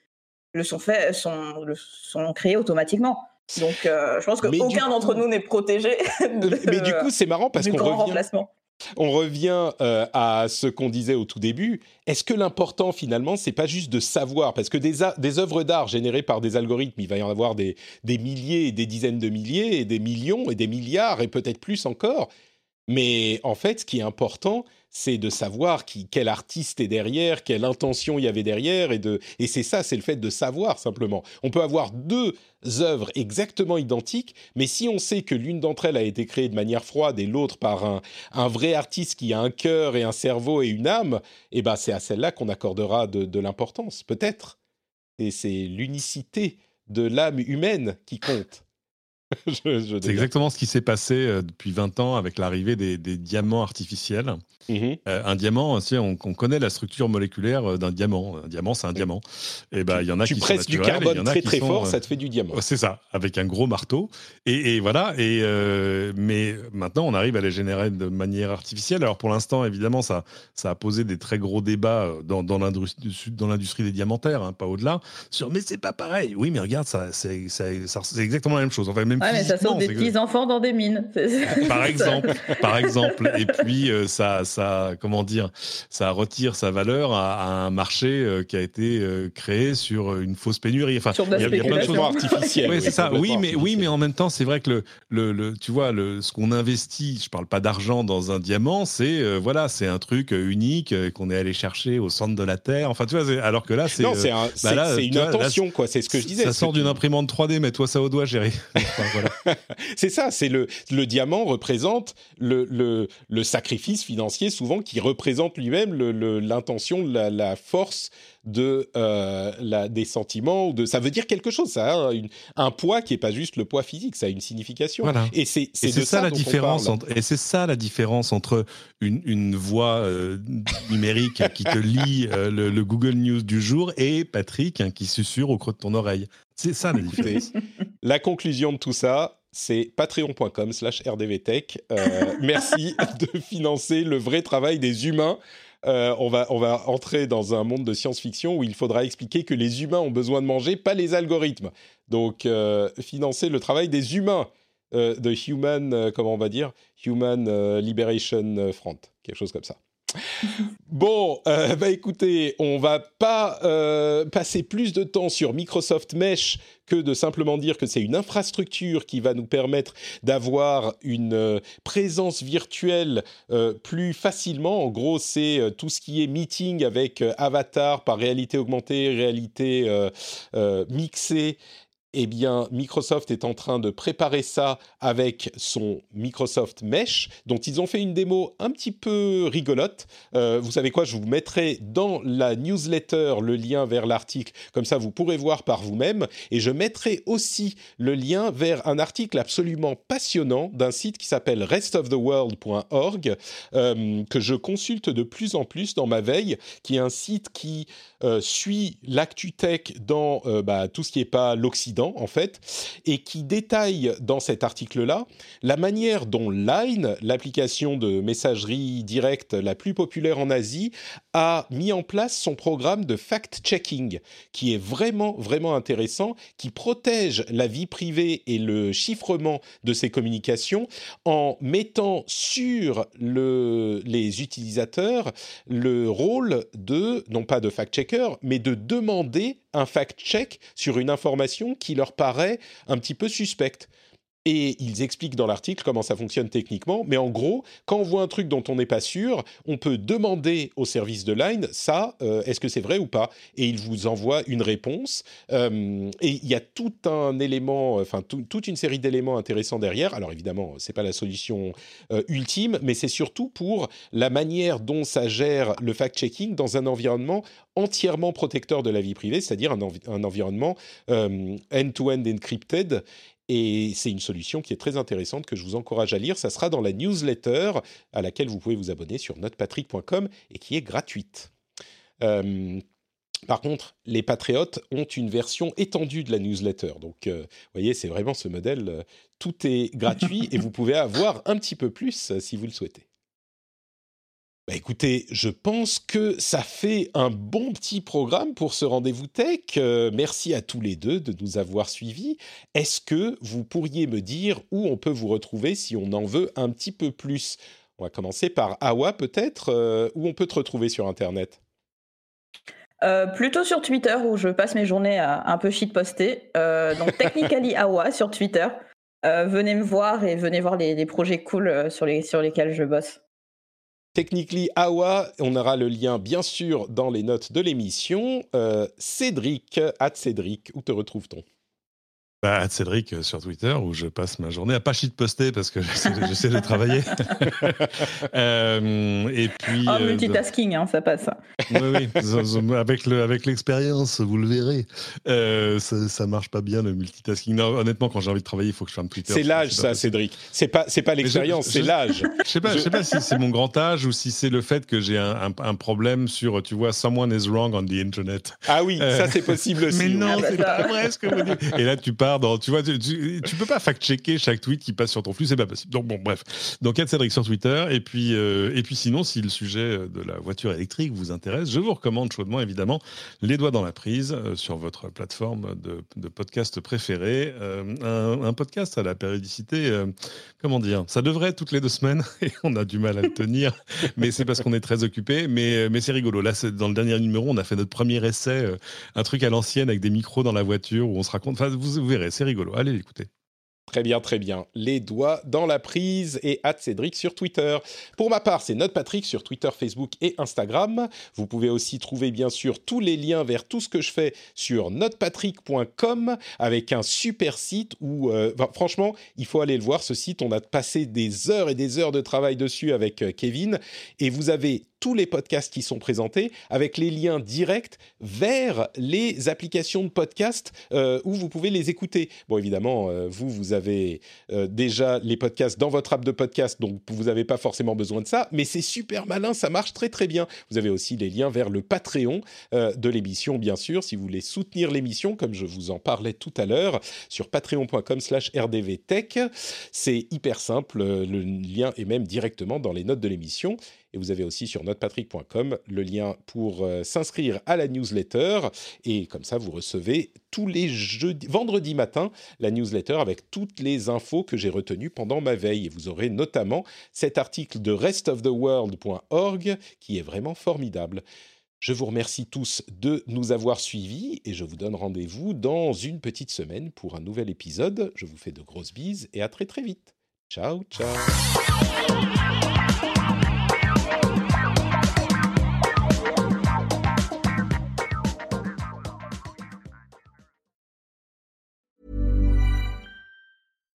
le sont fait, sont, le- sont créées automatiquement. Donc, euh, je pense qu'aucun d'entre coup- nous n'est protégé. (laughs) de- mais du coup, c'est marrant parce qu'on revient. remplacement. on revient euh, à ce qu'on disait au tout début. Est-ce que l'important finalement, c'est pas juste de savoir? Parce que des œuvres d'art générées par des algorithmes, il va y en avoir des, des milliers et des dizaines de milliers et des millions et des milliards et peut-être plus encore. Mais en fait, ce qui est important, c'est de savoir qui, quel artiste est derrière, quelle intention il y avait derrière, et, de, et c'est ça, c'est le fait de savoir simplement. On peut avoir deux œuvres exactement identiques, mais si on sait que l'une d'entre elles a été créée de manière froide et l'autre par un, un vrai artiste qui a un cœur et un cerveau et une âme, eh ben c'est à celle-là qu'on accordera de, de l'importance, peut-être. Et c'est l'unicité de l'âme humaine qui compte. (laughs) C'est exactement ce qui s'est passé euh, depuis 20 ans avec l'arrivée des, des diamants artificiels. Mhm. Euh, un diamant, sais, on, on connaît la structure moléculaire euh, d'un diamant. Un diamant, c'est un diamant. Et ben, il y en a tu qui sont presses du y carbone en a très très sont, fort, ça te fait du diamant. C'est ça, avec un gros marteau. Et, et voilà. Et euh, mais maintenant, on arrive à les générer de manière artificielle. Alors pour l'instant, évidemment, ça, ça a posé des très gros débats dans, dans l'industrie des diamantaires, hein, pas au-delà. Sur mais c'est pas pareil. Oui, mais regarde, c'est ça- ça- c'est exactement la même chose. Enfin, même Ouais, mais ça sauve des que- petits enfants dans des mines. (laughs) Par exemple, par exemple. Et puis euh, ça, ça, comment dire, ça retire sa valeur à, à un marché euh, qui a été euh, créé sur une fausse pénurie. Enfin, il y a- il y a plein de choses. spéculation. artificiel. Oui, c'est ça. Oui, mais oui, mais en même temps, c'est vrai que le, le, le- tu vois, le, ce qu'on investit, je parle pas d'argent dans un diamant, c'est euh, voilà, c'est un truc unique euh, qu'on est allé chercher au centre de la terre. Enfin, tu vois, alors que là, c'est euh, un- c'est- là, c'est tu une là, intention, quoi. C'est ce que je disais. Ça sort d'une imprimante 3D, mets-toi ça au doigt, chérie. (laughs) Voilà. (laughs) C'est ça, c'est le, le diamant représente le, le, le sacrifice financier souvent qui représente lui-même le- l'intention, la, la force de euh, la, des sentiments de ça veut dire quelque chose ça a une- un poids qui est pas juste le poids physique ça a une signification Voilà. et c'est ça, la différence entre, et c'est ça la différence entre une, une voix euh, numérique qui te lit euh, le, le Google News du jour et Patrick hein, qui susurre au creux de ton oreille. C'est ça la différence. La conclusion de tout ça, c'est patreon.com slash rdvtech. Euh, (laughs) merci de financer le vrai travail des humains. Euh, on, va, on va entrer dans un monde de science-fiction où il faudra expliquer que les humains ont besoin de manger, pas les algorithmes. Donc, euh, financer le travail des humains de Human, comment on va dire? Human Liberation Front, quelque chose comme ça. Bon, euh, bah écoutez, on va pas euh, passer plus de temps sur Microsoft Mesh que de simplement dire que c'est une infrastructure qui va nous permettre d'avoir une euh, présence virtuelle plus facilement. En gros, c'est tout ce qui est meeting avec avatar par réalité augmentée, réalité mixée. Eh bien, Microsoft est en train de préparer ça avec son Microsoft Mesh, dont ils ont fait une démo un petit peu rigolote. Euh, vous savez quoi, je vous mettrai dans la newsletter le lien vers l'article, comme ça vous pourrez voir par vous-même. Et je mettrai aussi le lien vers un article absolument passionnant d'un site qui s'appelle restoftheworld.org, euh, que je consulte de plus en plus dans ma veille, qui est un site qui euh, suit l'actu tech dans euh, bah, tout ce qui n'est pas l'Occident, en fait, et qui détaille dans cet article-là la manière dont Line, l'application de messagerie directe la plus populaire en Asie, a mis en place son programme de fact-checking, qui est vraiment, vraiment intéressant, qui protège la vie privée et le chiffrement de ses communications en mettant sur le, les utilisateurs le rôle de, non pas de mais de demander un fact-check sur une information qui leur paraît un petit peu suspecte. Et ils expliquent dans l'article comment ça fonctionne techniquement, mais en gros, quand on voit un truc dont on n'est pas sûr, on peut demander au service de Line, ça, euh, est-ce que c'est vrai ou pas? Et il vous envoie une réponse. Euh, et il y a tout un élément, enfin tout- toute une série d'éléments intéressants derrière. Alors évidemment, c'est pas la solution euh, ultime, mais c'est surtout pour la manière dont ça gère le fact-checking dans un environnement entièrement protecteur de la vie privée, c'est-à-dire un, envi- un environnement euh, end-to-end encrypted. Et c'est une solution qui est très intéressante que je vous encourage à lire. Ça sera dans la newsletter à laquelle vous pouvez vous abonner sur notepatrick.com et qui est gratuite. Euh, par contre, les patriotes ont une version étendue de la newsletter. Donc, euh, vous voyez, c'est vraiment ce modèle. euh, tout est gratuit et vous pouvez avoir un petit peu plus si vous le souhaitez. Bah écoutez, je pense que ça fait un bon petit programme pour ce rendez-vous tech. Euh, merci à tous les deux de nous avoir suivis. Est-ce que vous pourriez me dire où on peut vous retrouver si on en veut un petit peu plus? On va commencer par Awa peut-être, euh, où on peut te retrouver sur Internet? Euh, plutôt sur Twitter où je passe mes journées à un peu shitposter. Euh, donc (laughs) Technically Awa sur Twitter. Venez me voir et venez voir les, les projets cool sur, les, sur lesquels je bosse. Technically Awa, on aura le lien bien sûr dans les notes de l'émission. Euh, Cédric, at Cédric, où te retrouve-t-on? Bah, Cédric euh, sur Twitter où je passe ma journée à pas poster parce que (laughs) j'essaie de, travailler. (laughs) Euh, et puis. Oh, euh, multitasking, hein, ça passe. Oui, oui. Avec, le, avec l'expérience, vous le verrez. Euh, ça, ça marche pas bien le multitasking. Non, honnêtement, quand j'ai envie de travailler, il faut que je ferme Twitter. C'est l'âge, ça. Cédric. C'est pas, c'est pas l'expérience, c'est l'âge. (laughs) Je sais pas, je... Sais pas si c'est mon grand âge ou si c'est le fait que j'ai un, un- un problème sur, tu vois, someone is wrong on the internet. Ah oui, Euh, ça c'est possible aussi. Mais non, Ah bah c'est pas vrai ce que vous dites. Et là, tu tu vois, tu, peux pas fact-checker chaque tweet qui passe sur ton flux, c'est pas possible. Donc bon, bref. Donc Cédric sur Twitter, et puis euh, et puis sinon, si le sujet de la voiture électrique vous intéresse, je vous recommande chaudement évidemment les doigts dans la prise euh, sur votre plateforme de, de podcast préférée, euh, un, podcast à la périodicité, comment dire, ça devrait être toutes les deux semaines (laughs) et on a du mal à le tenir, (laughs) mais c'est parce qu'on est très occupé. Mais mais c'est rigolo. Là, dans le dernier numéro, on a fait notre premier essai, un truc à l'ancienne avec des micros dans la voiture où on se raconte. Enfin, vous, verrez, c'est rigolo. Allez l'écouter. Très bien, très bien. Les doigts dans la prise et at Cédric sur Twitter. Pour ma part, c'est Note Patrick sur Twitter, Facebook et Instagram. Vous pouvez aussi trouver bien sûr tous les liens vers tout ce que je fais sur notepatrick.com avec un super site où, euh, franchement, il faut aller le voir. Ce site, on a passé des heures et des heures de travail dessus avec euh, Kevin et vous avez tous les podcasts qui sont présentés avec les liens directs vers les applications de podcast euh, où vous pouvez les écouter. Bon, évidemment, euh, vous, vous avez euh, déjà les podcasts dans votre app de podcast, donc vous n'avez pas forcément besoin de ça, mais c'est super malin, ça marche très très bien. Vous avez aussi les liens vers le Patreon de l'émission, bien sûr, si vous voulez soutenir l'émission, comme je vous en parlais tout à l'heure, sur patreon.com slash rdvtech. C'est hyper simple, le lien est même directement dans les notes de l'émission. Et vous avez aussi sur notepatrick.com le lien pour euh, s'inscrire à la newsletter. Et comme ça, vous recevez tous les jeudis, vendredis matin la newsletter avec toutes les infos que j'ai retenues pendant ma veille. Et vous aurez notamment cet article de restoftheworld.org qui est vraiment formidable. Je vous remercie tous de nous avoir suivis et je vous donne rendez-vous dans une petite semaine pour un nouvel épisode. Je vous fais de grosses bises et à très très vite. Ciao, ciao.